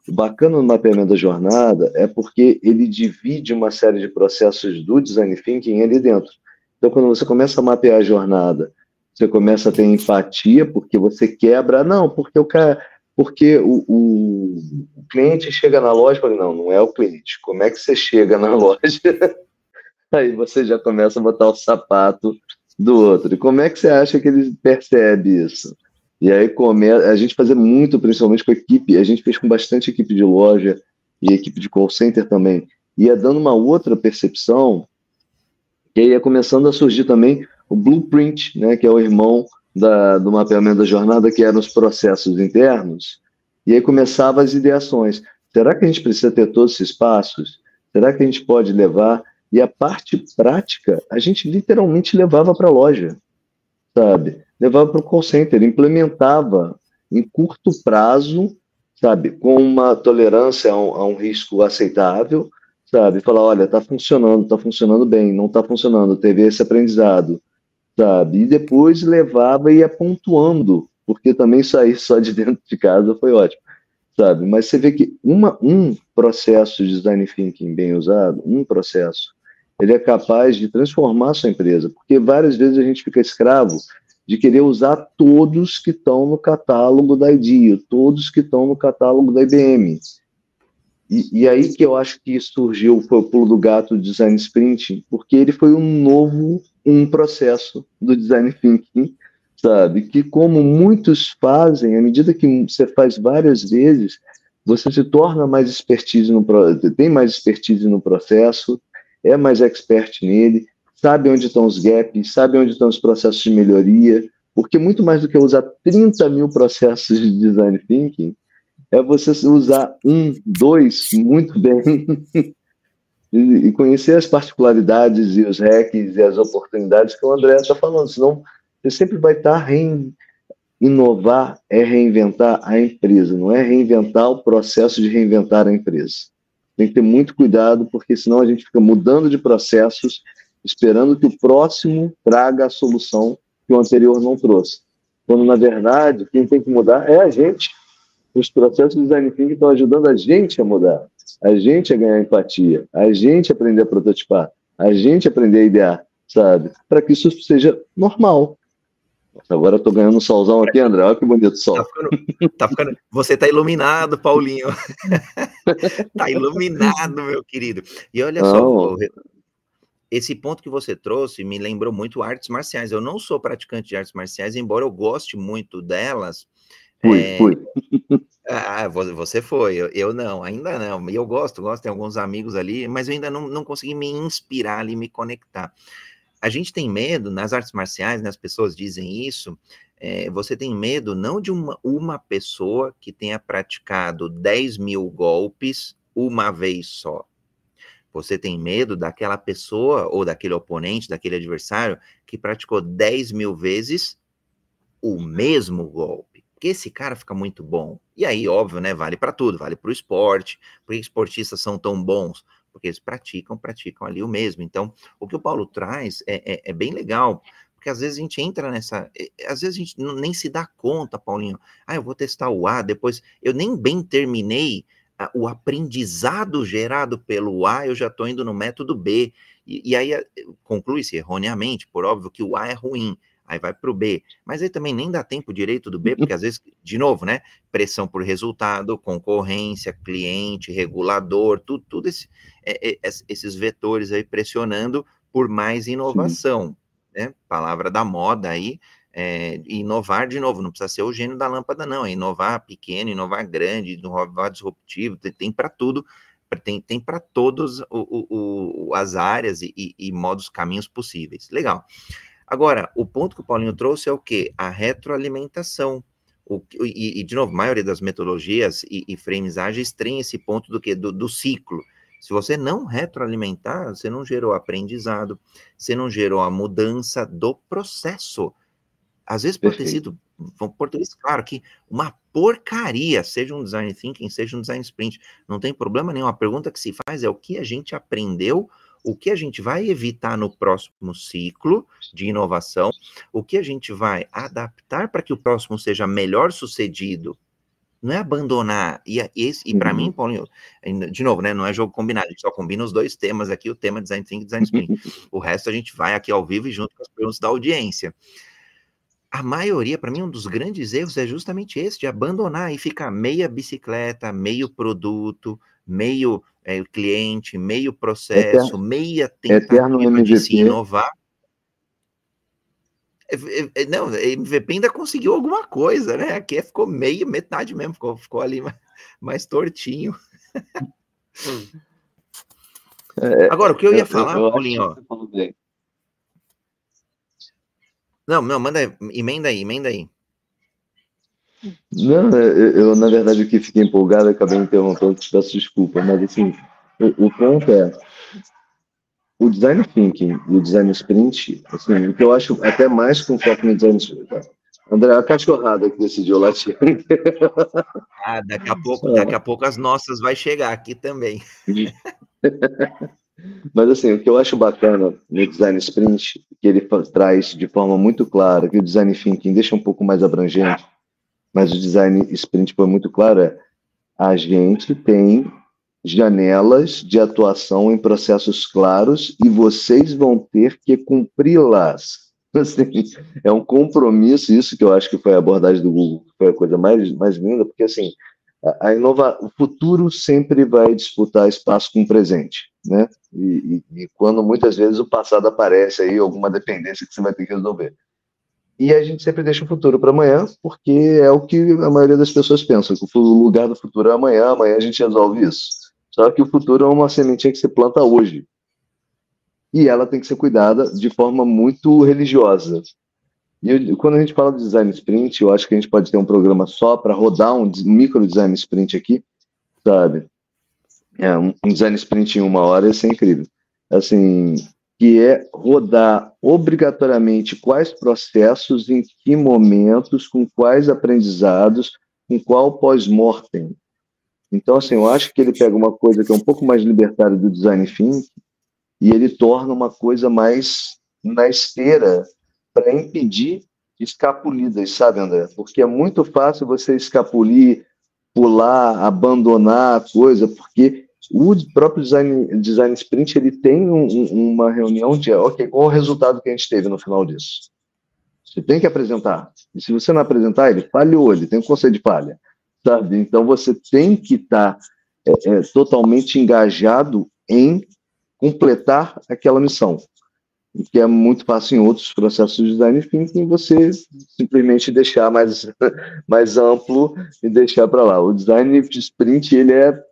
O bacana no mapeamento da jornada é porque ele divide uma série de processos do design thinking ali dentro. Então, quando você começa a mapear a jornada, você começa a ter empatia, porque você quebra, não, porque o cara, porque o, o, o cliente chega na loja e fala, não, não é o cliente. Como é que você chega na loja? Aí você já começa a botar o sapato do outro. E como é que você acha que ele percebe isso? E aí come... a gente fazia muito, principalmente com a equipe, a gente fez com bastante equipe de loja e equipe de call center também. Ia dando uma outra percepção, e aí ia começando a surgir também o blueprint, né, que é o irmão da, do mapeamento da jornada, que eram os processos internos, e aí começavam as ideações. Será que a gente precisa ter todos esses passos? Será que a gente pode levar e a parte prática, a gente literalmente levava para a loja, sabe? Levava para o call center, implementava em curto prazo, sabe? Com uma tolerância a um, a um risco aceitável, sabe? Falar, olha, está funcionando, está funcionando bem, não está funcionando, teve esse aprendizado, sabe? E depois levava e ia pontuando, porque também sair só de dentro de casa foi ótimo sabe? Mas você vê que uma, um processo de design thinking bem usado, um processo, ele é capaz de transformar a sua empresa, porque várias vezes a gente fica escravo de querer usar todos que estão no catálogo da IDEO, todos que estão no catálogo da IBM. E, e, aí que eu acho que surgiu, foi o pulo do gato do Design Sprint, porque ele foi um novo, um processo do Design Thinking, sabe? Que como muitos fazem, à medida que você faz várias vezes, você se torna mais expertise no tem mais expertise no processo, é mais expert nele, sabe onde estão os gaps, sabe onde estão os processos de melhoria, porque muito mais do que usar 30 mil processos de design thinking, é você usar um, dois muito bem e conhecer as particularidades e os hacks e as oportunidades que o André está falando, senão você sempre vai estar tá rein... inovar é reinventar a empresa, não é reinventar o processo de reinventar a empresa. Tem que ter muito cuidado, porque senão a gente fica mudando de processos, esperando que o próximo traga a solução que o anterior não trouxe. Quando, na verdade, quem tem que mudar é a gente os processos de design thinking estão ajudando a gente a mudar, a gente a ganhar empatia, a gente aprender a prototipar, a gente aprender a idear, sabe? Para que isso seja normal. Agora eu tô ganhando um solzão aqui, André. Olha que bonito sol. Tá ficando, tá ficando... Você tá iluminado, Paulinho. tá iluminado, meu querido. E olha não. só, esse ponto que você trouxe me lembrou muito artes marciais. Eu não sou praticante de artes marciais, embora eu goste muito delas. Fui, é... fui. Ah, você foi, eu, eu, não, ainda não. Eu gosto, gosto, tem alguns amigos ali, mas eu ainda não, não consegui me inspirar ali, me conectar. A gente tem medo, nas artes marciais, né, as pessoas dizem isso, é, você tem medo não de uma, uma pessoa que tenha praticado 10 mil golpes uma vez só. Você tem medo daquela pessoa ou daquele oponente, daquele adversário que praticou 10 mil vezes o mesmo golpe porque esse cara fica muito bom. E aí, óbvio, né? Vale para tudo, vale para o esporte. Por que esportistas são tão bons? Porque eles praticam, praticam ali o mesmo. Então, o que o Paulo traz é, é, é bem legal, porque às vezes a gente entra nessa. Eh, às vezes a gente nem se dá conta, Paulinho. Ah, eu vou testar o A, depois. Eu nem bem terminei o aprendizado gerado pelo A, eu já estou indo no método B. E, e aí eh, conclui-se erroneamente, por óbvio, que o A é ruim aí vai para o B. Mas aí também nem dá tempo direito do B, porque às vezes, de novo, né? Pressão por resultado, concorrência, cliente, regulador, tudo, tudo esse, é, é, esses vetores aí pressionando por mais inovação, Sim. né? Palavra da moda aí, é, inovar de novo, não precisa ser o gênio da lâmpada, não, é inovar pequeno, inovar grande, inovar disruptivo, tem, tem para tudo, tem, tem para todas as áreas e, e, e modos, caminhos possíveis. Legal. Agora, o ponto que o Paulinho trouxe é o quê? A retroalimentação. O, e, e, de novo, a maioria das metodologias e, e frames ágeis tem esse ponto do que do, do ciclo. Se você não retroalimentar, você não gerou aprendizado, você não gerou a mudança do processo. Às vezes pode ter sido, português claro aqui, uma porcaria, seja um design thinking, seja um design sprint. Não tem problema nenhum. A pergunta que se faz é o que a gente aprendeu o que a gente vai evitar no próximo ciclo de inovação, o que a gente vai adaptar para que o próximo seja melhor sucedido. Não é abandonar. E, e, e para mim, uhum. Paulinho, de novo, né? Não é jogo combinado, a gente só combina os dois temas aqui, o tema design thinking e design sprint. o resto a gente vai aqui ao vivo e junto com as perguntas da audiência. A maioria, para mim, um dos grandes erros é justamente esse, de abandonar e ficar meia bicicleta, meio produto, meio é, cliente, meio processo, Eterno, meia tentativa de se inovar. É, é, é não, MVP ainda conseguiu alguma coisa, né? Aqui ficou meio, metade mesmo, ficou, ficou ali mais, mais tortinho. Agora, o que eu ia falar, eu, Paulinho, ó. Não, não, manda aí, emenda aí, emenda aí. Não, eu, eu, na verdade aqui fiquei empolgado, acabei interrompendo, te peço desculpa, mas assim, o, o, ponto é o design thinking e o design sprint, assim, o que eu acho até mais com foco no design sprint. Tá? André, a cachorrada que decidiu latir. Ah, daqui a pouco, daqui a pouco as nossas vai chegar aqui também. Mas assim, o que eu acho bacana no design sprint, que ele traz de forma muito clara, que o design thinking deixa um pouco mais abrangente, mas o design sprint foi muito claro, é a gente tem janelas de atuação em processos claros e vocês vão ter que cumpri-las. Assim, é um compromisso, isso que eu acho que foi a abordagem do Google, foi a coisa mais, mais linda, porque assim, a, inova, o futuro sempre vai disputar espaço com o presente, né? E, e, e, quando muitas vezes o passado aparece aí, alguma dependência que você vai ter que resolver. E a gente sempre deixa o futuro para amanhã, porque é o que a maioria das pessoas pensa, que o lugar do futuro é amanhã, amanhã a gente resolve isso. Só que o futuro é uma sementinha que você planta hoje. E ela tem que ser cuidada de forma muito religiosa. E quando a gente fala de design sprint, eu acho que a gente pode ter um programa só para rodar um micro design sprint aqui, sabe? É, um, design sprint em uma hora, isso é incrível. Assim, que é rodar obrigatoriamente quais processos, em que momentos, com quais aprendizados, com qual pós-mortem. Então, assim, eu acho que ele pega uma coisa que é um pouco mais libertária do design thinking e ele torna uma coisa mais na esteira para impedir escapulidas, sabe, André? Porque é muito fácil você escapulir, pular, abandonar a coisa, porque o próprio design, design sprint ele tem um, uma reunião de, ok, qual o resultado que a gente teve no final disso? Você tem que apresentar. E se você não apresentar, ele falhou, ele tem um conceito de falha sabe? Então você tem que estar tá, é, é, totalmente engajado em completar aquela missão, que é muito fácil em outros processos de design thinking você simplesmente deixar mais, mais amplo e deixar para lá. O design de sprint ele é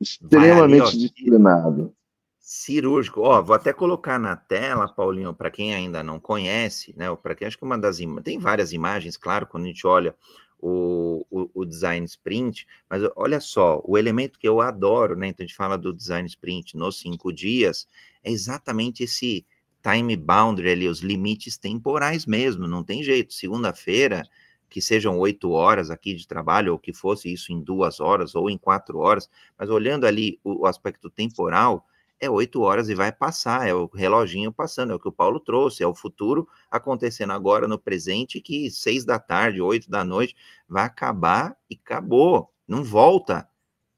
extremamente ali, disciplinado. Cirúrgico. Ó, vou até colocar na tela, Paulinho, para quem ainda não conhece, né? Para quem acho que uma das tem várias imagens, claro, quando a gente olha o, o, o, design sprint, mas olha só, o elemento que eu adoro, né? Então a gente fala do design sprint nos cinco dias, é exatamente esse time boundary ali, os limites temporais mesmo, não tem jeito. Segunda-feira, que sejam oito horas aqui de trabalho, ou que fosse isso em duas horas ou em quatro horas, mas olhando ali o, o aspecto temporal, é oito horas e vai passar, é o reloginho passando, é o que o Paulo trouxe, é o futuro acontecendo agora no presente, que seis da tarde, oito da noite, vai acabar e acabou, não volta.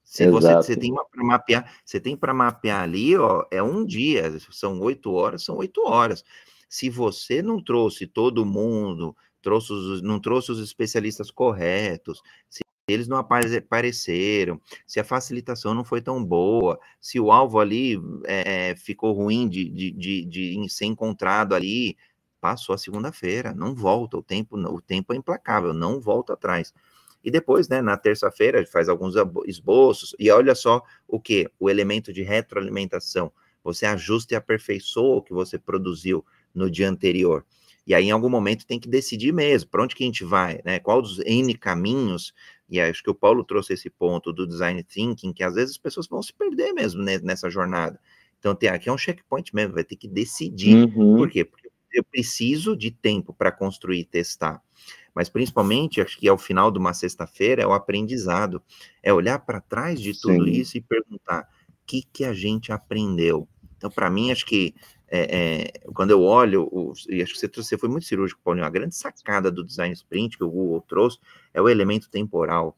Se você, você, tem para mapear, você tem para mapear ali, ó, é um dia, são oito horas, são oito horas. Se você não trouxe todo mundo, trouxe os, não trouxe os especialistas corretos, se eles não apareceram, se a facilitação não foi tão boa, se o alvo ali é, ficou ruim de, de, de, de, ser encontrado ali, passou a segunda-feira, não volta, o tempo, o tempo é implacável, não volta atrás. E depois, né, na terça-feira, faz alguns esboços, e olha só o que? O elemento de retroalimentação. Você ajusta e aperfeiçoa o que você produziu no dia anterior. E aí, em algum momento, tem que decidir mesmo para onde que a gente vai, né? Qual dos N caminhos, e acho que o Paulo trouxe esse ponto do design thinking, que às vezes as pessoas vão se perder mesmo nessa jornada. Então, tem aqui é um checkpoint mesmo, vai ter que decidir. Uhum. Por quê? Porque eu preciso de tempo para construir e testar. Mas principalmente, acho que ao final de uma sexta-feira é o aprendizado, é olhar para trás de tudo Sim. isso e perguntar o que, que a gente aprendeu. Então, para mim, acho que é, é, quando eu olho, o, e acho que você, você foi muito cirúrgico, Paulinho, a grande sacada do design sprint que o Google trouxe é o elemento temporal.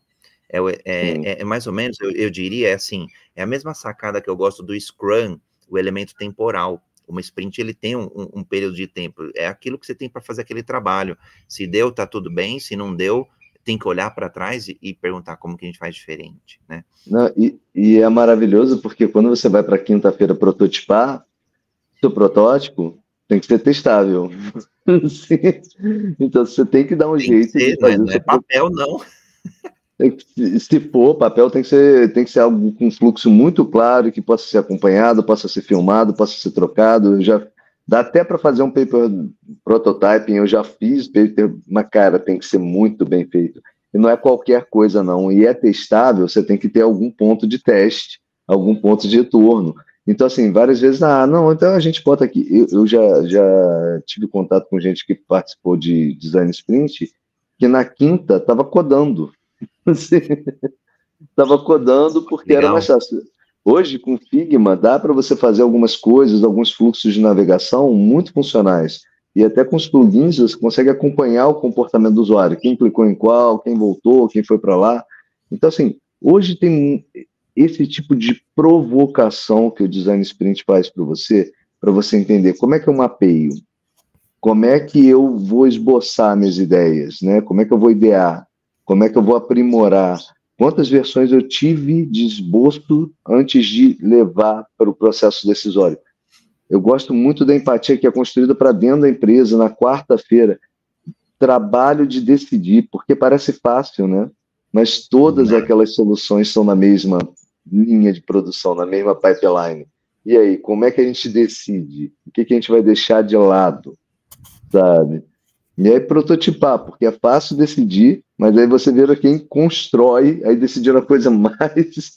É, é, é, é mais ou menos, eu, eu, diria, é assim, é a mesma sacada que eu gosto do Scrum, o elemento temporal. Uma sprint, ele tem um, um, um período de tempo, é aquilo que você tem para fazer aquele trabalho. Se deu, tá tudo bem, se não deu, tem que olhar para trás e, e, perguntar como que a gente faz diferente, né? Não, e, e é maravilhoso porque quando você vai para quinta-feira prototipar, seu protótipo tem que ser testável. então você tem que dar um tem jeito. Ser, de fazer não, é, não é papel, não. Se for, papel tem que ser, tem que ser algo com fluxo muito claro, que possa ser acompanhado, possa ser filmado, possa ser trocado. já dá até para fazer um paper prototyping. Eu já fiz paper, mas cara, tem que ser muito bem feito. E não é qualquer coisa não. E é testável. Você tem que ter algum ponto de teste, algum ponto de retorno. Então, assim, várias vezes, ah, não, então a gente bota aqui. Eu, eu já, já tive contato com gente que participou de design sprint, que na quinta estava codando. Estava codando porque Legal. era mais fácil. Hoje, com Figma, dá para você fazer algumas coisas, alguns fluxos de navegação muito funcionais. E até com os plugins você consegue acompanhar o comportamento do usuário, quem clicou em qual, quem voltou, quem foi para lá. Então, assim, hoje tem esse tipo de provocação que o design sprint faz para você, para você entender como é que eu mapeio, como é que eu vou esboçar minhas ideias, né? Como é que eu vou idear, como é que eu vou aprimorar, quantas versões eu tive de esboço antes de levar para o processo decisório. Eu gosto muito da empatia que é construída para dentro da empresa na quarta-feira. Trabalho de decidir, porque parece fácil, né? Mas todas né? aquelas soluções são na mesma linha de produção, na mesma pipeline. E aí, como é que a gente decide? O que, que a gente vai deixar de lado? Sabe? E aí, prototipar, porque é fácil decidir, mas aí você vira quem constrói, aí decidir a coisa mais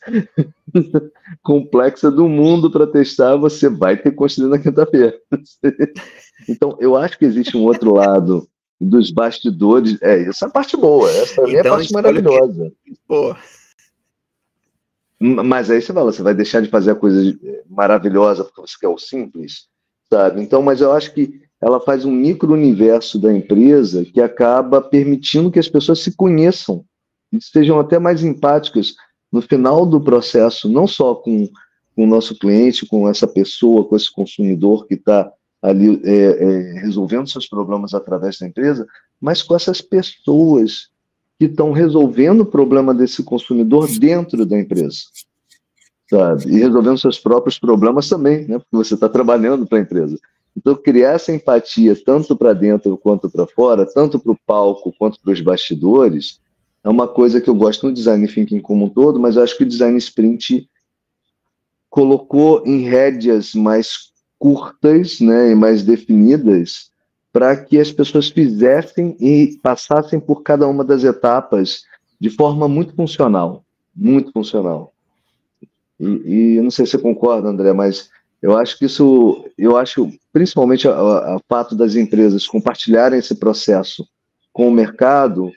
complexa do mundo para testar, você vai ter construído na quinta-feira. então, eu acho que existe um outro lado dos bastidores. É, essa é a parte boa, essa é a então, parte maravilhosa. Que... Pô. Mas aí você fala, você vai deixar de fazer a coisa maravilhosa porque você quer o simples, sabe? Então, mas eu acho que ela faz um micro-universo da empresa que acaba permitindo que as pessoas se conheçam e sejam até mais empáticas no final do processo, não só com, com o nosso cliente, com essa pessoa, com esse consumidor que está ali é, é, resolvendo seus problemas através da empresa, mas com essas pessoas que estão resolvendo o problema desse consumidor dentro da empresa. Sabe? E resolvendo seus próprios problemas também, né? porque você está trabalhando para a empresa. Então, criar essa empatia tanto para dentro quanto para fora, tanto para o palco quanto para os bastidores, é uma coisa que eu gosto no design thinking como um todo, mas acho que o design sprint colocou em rédeas mais curtas né, e mais definidas para que as pessoas fizessem e passassem por cada uma das etapas de forma muito funcional, muito funcional. E, e não sei se você concorda, André, mas eu acho que isso, eu acho principalmente o fato das empresas compartilharem esse processo com o mercado,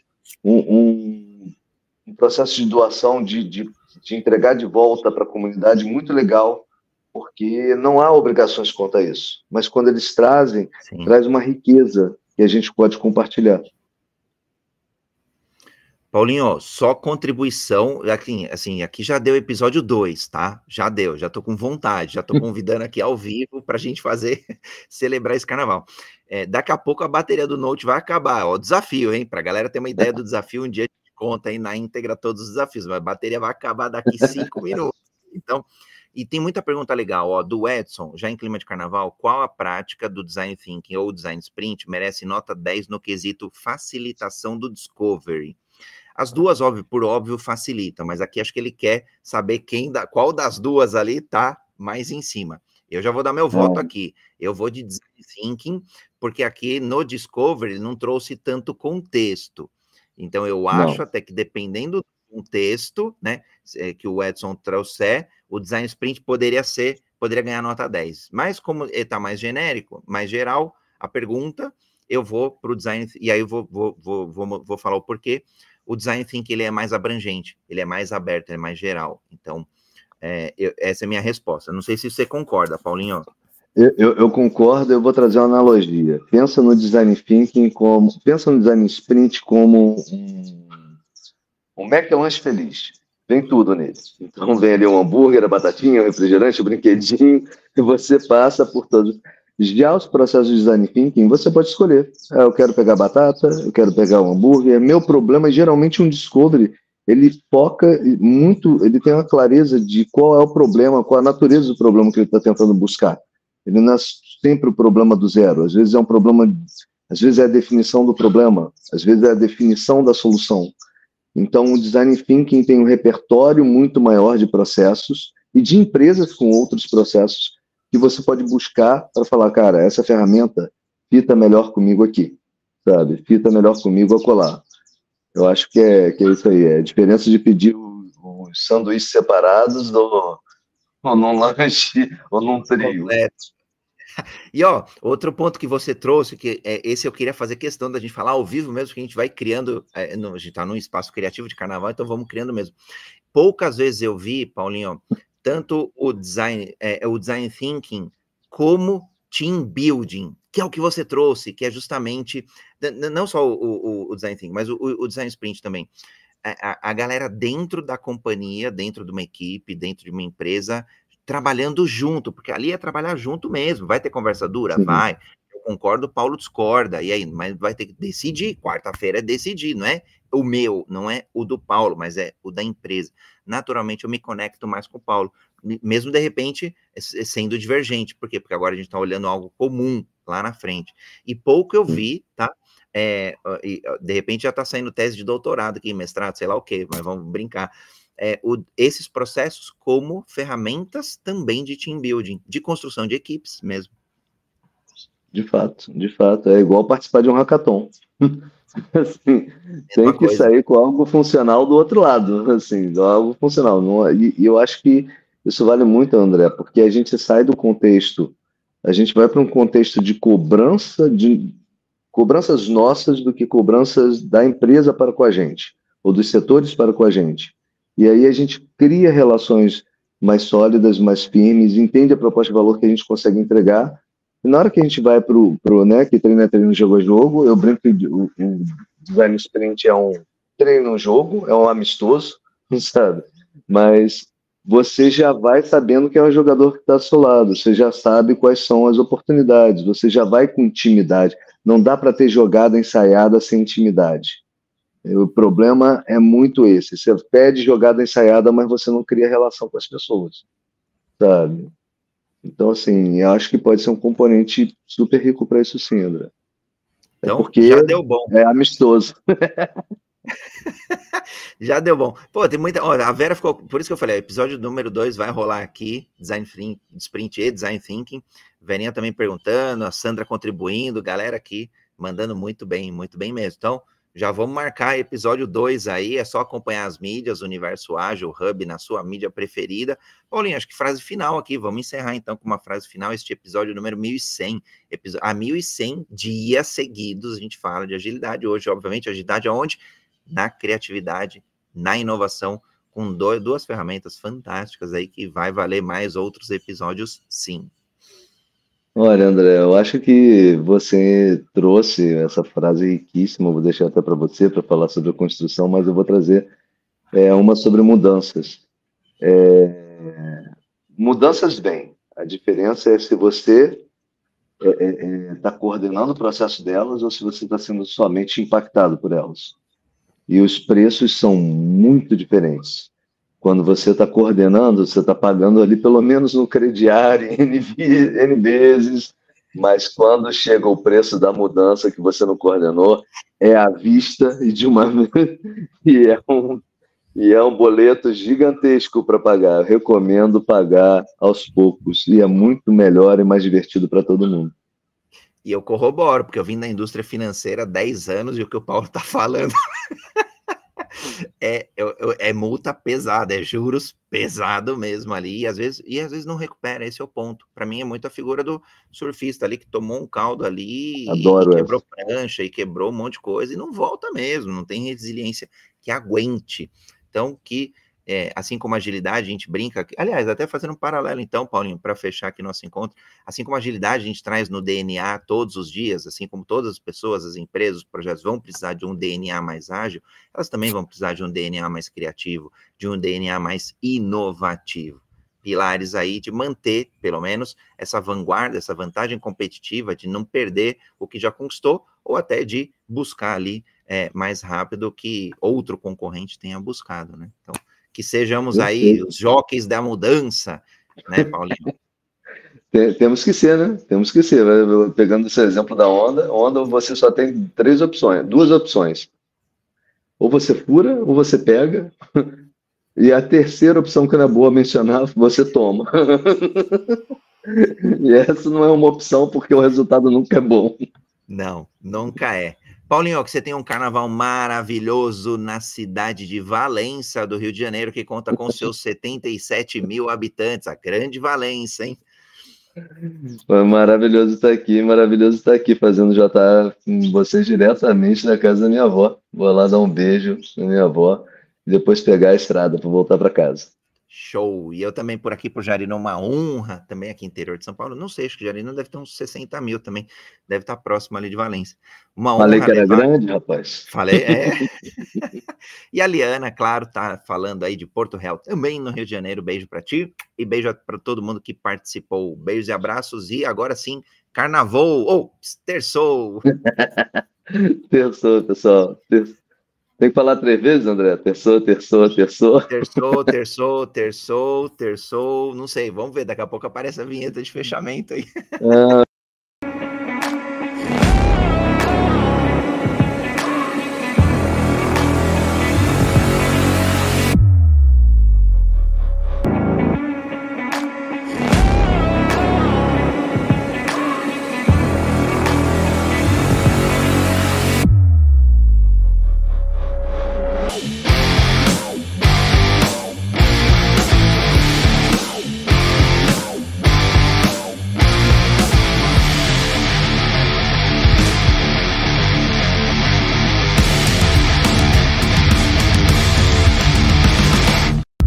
um, um, um processo de doação, de, de, de entregar de volta para a comunidade muito legal, porque não há obrigações quanto a isso. Mas quando eles trazem, Sim. traz uma riqueza que a gente pode compartilhar. Paulinho, só contribuição, aqui, assim, aqui já deu episódio 2, tá? Já deu, já tô com vontade, já tô convidando aqui ao vivo para a gente fazer, celebrar esse carnaval. É, daqui a pouco a bateria do Note vai acabar, ó, desafio, hein? Para a galera ter uma ideia do desafio, um dia a gente conta aí na íntegra todos os desafios, mas a bateria vai acabar daqui cinco minutos. Então, e tem muita pergunta legal, ó, do Edson, já em clima de carnaval, qual a prática do design thinking ou design sprint merece nota 10 no quesito facilitação do discovery? As duas, óbvio, por óbvio, facilita, mas aqui acho que ele quer saber quem da, qual das duas ali tá mais em cima. Eu já vou dar meu voto aqui. Eu vou de design thinking, porque aqui no Discovery não trouxe tanto contexto. Então eu acho não. até que dependendo do contexto, né, é, que o Edson trouxer, o design sprint poderia ser, poderia ganhar nota 10. Mas como ele está mais genérico, mais geral, a pergunta, eu vou para o design, e aí eu vou, vou, vou, vou, vou falar o porquê o design thinking ele é mais abrangente, ele é mais aberto, ele é mais geral. Então, é, eu, essa é a minha resposta. Não sei se você concorda, Paulinho. Eu, eu, eu, concordo, eu vou trazer uma analogia. Pensa no design thinking como. Pensa no design sprint como um, um McDonald's feliz. Vem tudo nele. Então vem ali um hambúrguer, a batatinha, o refrigerante, o brinquedinho, e você passa por todos. Já os processos de design thinking, você pode escolher. Ah, eu quero pegar batata, eu quero pegar um hambúrguer. Meu problema é geralmente um discovery. Ele foca muito, ele tem uma clareza de qual é o problema, qual a natureza do problema que ele está tentando buscar. Ele não é sempre o problema do zero. Às vezes é um problema, às vezes é a definição do problema, às vezes é a definição da solução. Então, o design thinking tem um repertório muito maior de processos e de empresas com outros processos que você pode buscar para falar, cara, essa ferramenta fita melhor comigo aqui, sabe? Fita melhor comigo acolá. Eu acho que é, que é isso aí, é a diferença de pedir os sanduíches separados ou, ou num lanche ou num trio. E ó, outro ponto que você trouxe, que é, esse eu queria fazer questão da gente falar ao vivo mesmo, que a gente vai criando, é, no, a gente está num espaço criativo de carnaval, então vamos criando mesmo. Poucas vezes eu vi, Paulinho, tanto o design, é, o design thinking como team building, que é o que você trouxe, que é justamente não só o, o, o design thinking, mas o, o, design sprint também. a, a galera dentro da companhia, dentro de uma equipe, dentro de uma empresa, trabalhando junto, porque ali é trabalhar junto mesmo. Vai ter conversa dura? Sim. Vai. Eu concordo, Paulo discorda. E aí, mas vai ter que decidir. Quarta-feira é decidir, não é o meu, não é o do Paulo, mas é o da empresa. Naturalmente, eu me conecto mais com o Paulo, mesmo de repente sendo divergente. Por quê? Porque agora a gente está olhando algo comum lá na frente. E pouco eu vi, tá? É, de repente já está saindo tese de doutorado aqui, mestrado, sei lá o quê, mas vamos brincar é, o, esses processos como ferramentas também de team building, de construção de equipes mesmo. De fato, de fato. É igual participar de um hackathon. assim, tem que coisa. sair com algo funcional do outro lado, assim, algo funcional. Não, é, e, e eu acho que isso vale muito, André, porque a gente sai do contexto, a gente vai para um contexto de cobrança, de cobranças nossas do que cobranças da empresa para com a gente, ou dos setores para com a gente. E aí a gente cria relações mais sólidas, mais firmes, entende a proposta de valor que a gente consegue entregar. E na hora que a gente vai para o, né, que treino é treino, jogo é jogo, eu brinco que o, o design sprint é um treino-jogo, é um amistoso, sabe? Mas você já vai sabendo que é um jogador que está ao seu lado, você já sabe quais são as oportunidades, você já vai com intimidade. Não dá para ter jogada ensaiada sem intimidade. O problema é muito esse. Você pede jogada ensaiada, mas você não cria relação com as pessoas, sabe? Então, assim, eu acho que pode ser um componente super rico para isso sim, André. É então, porque já deu bom. É amistoso. já deu bom. Pô, tem muita. Olha, a Vera ficou. Por isso que eu falei, episódio número 2 vai rolar aqui, Design Sprint e Design Thinking. Verinha também perguntando, a Sandra contribuindo, galera aqui mandando muito bem, muito bem mesmo. Então, já vamos marcar episódio 2 aí, é só acompanhar as mídias, Universo Ágil, Hub na sua mídia preferida. Paulinho, acho que frase final aqui, vamos encerrar então com uma frase final, este episódio número 1100. Episódio, a 1100 dias seguidos a gente fala de agilidade. Hoje, obviamente, agilidade aonde? Na criatividade, na inovação, com dois, duas ferramentas fantásticas aí que vai valer mais outros episódios, sim. Olha, André, eu acho que você trouxe essa frase riquíssima, vou deixar até para você para falar sobre a construção, mas eu vou trazer é, uma sobre mudanças. É, mudanças bem, a diferença é se você está é, é, é tá coordenando o processo delas ou se você está sendo somente impactado por elas. E os preços são muito diferentes. Quando você está coordenando, você está pagando ali pelo menos no crediário N, N vezes, mas quando chega o preço da mudança que você não coordenou, é à vista e de uma e é um e é um boleto gigantesco para pagar. Eu recomendo pagar aos poucos e é muito melhor e mais divertido para todo mundo. E eu corroboro, porque eu vim da indústria financeira há 10 anos e o que o Paulo está falando é, é, é, multa pesada, é juros pesado mesmo ali, e às vezes, e às vezes não recupera, esse é o ponto. Para mim é muito a figura do surfista ali que tomou um caldo ali Adoro e quebrou essa. prancha e quebrou um monte de coisa e não volta mesmo, não tem resiliência que aguente. Então, que é, assim como agilidade, a gente brinca. Aliás, até fazendo um paralelo, então, Paulinho, para fechar aqui nosso encontro, assim como agilidade a gente traz no DNA todos os dias, assim como todas as pessoas, as empresas, os projetos vão precisar de um DNA mais ágil, elas também vão precisar de um DNA mais criativo, de um DNA mais inovativo. Pilares aí de manter, pelo menos, essa vanguarda, essa vantagem competitiva, de não perder o que já conquistou, ou até de buscar ali é, mais rápido que outro concorrente tenha buscado, né? Então, que sejamos aí os jockeys da mudança, né, Paulinho? Temos que ser, né? Temos que ser. Pegando esse exemplo da onda, onda você só tem três opções, duas opções. Ou você fura, ou você pega. E a terceira opção que não é boa mencionar, você toma. E essa não é uma opção porque o resultado nunca é bom. Não, nunca é. Paulinho, que você tem um carnaval maravilhoso na cidade de Valença, do Rio de Janeiro, que conta com seus 77 mil habitantes, a grande Valença, hein? Foi maravilhoso estar aqui, maravilhoso estar aqui fazendo já com vocês diretamente da casa da minha avó. Vou lá dar um beijo na minha avó e depois pegar a estrada para voltar para casa. Show. E eu também por aqui, por Jarina, uma honra, também aqui interior de São Paulo. Não sei, acho que Jarina deve ter uns 60 mil também, deve estar próximo ali de Valência. Uma honra. Falei que era levar... grande, rapaz. Falei, é. e a Liana, claro, tá falando aí de Porto Real, também no Rio de Janeiro. Beijo para ti e beijo para todo mundo que participou. Beijos e abraços. E agora sim, carnaval, ou oh, terçou. terçou, pessoal. Terçou. Tem que falar três vezes, André? Terçou, terçou, terçou. Terçou, terçou, terçou, terçou. Não sei, vamos ver. Daqui a pouco aparece a vinheta de fechamento aí. Ah,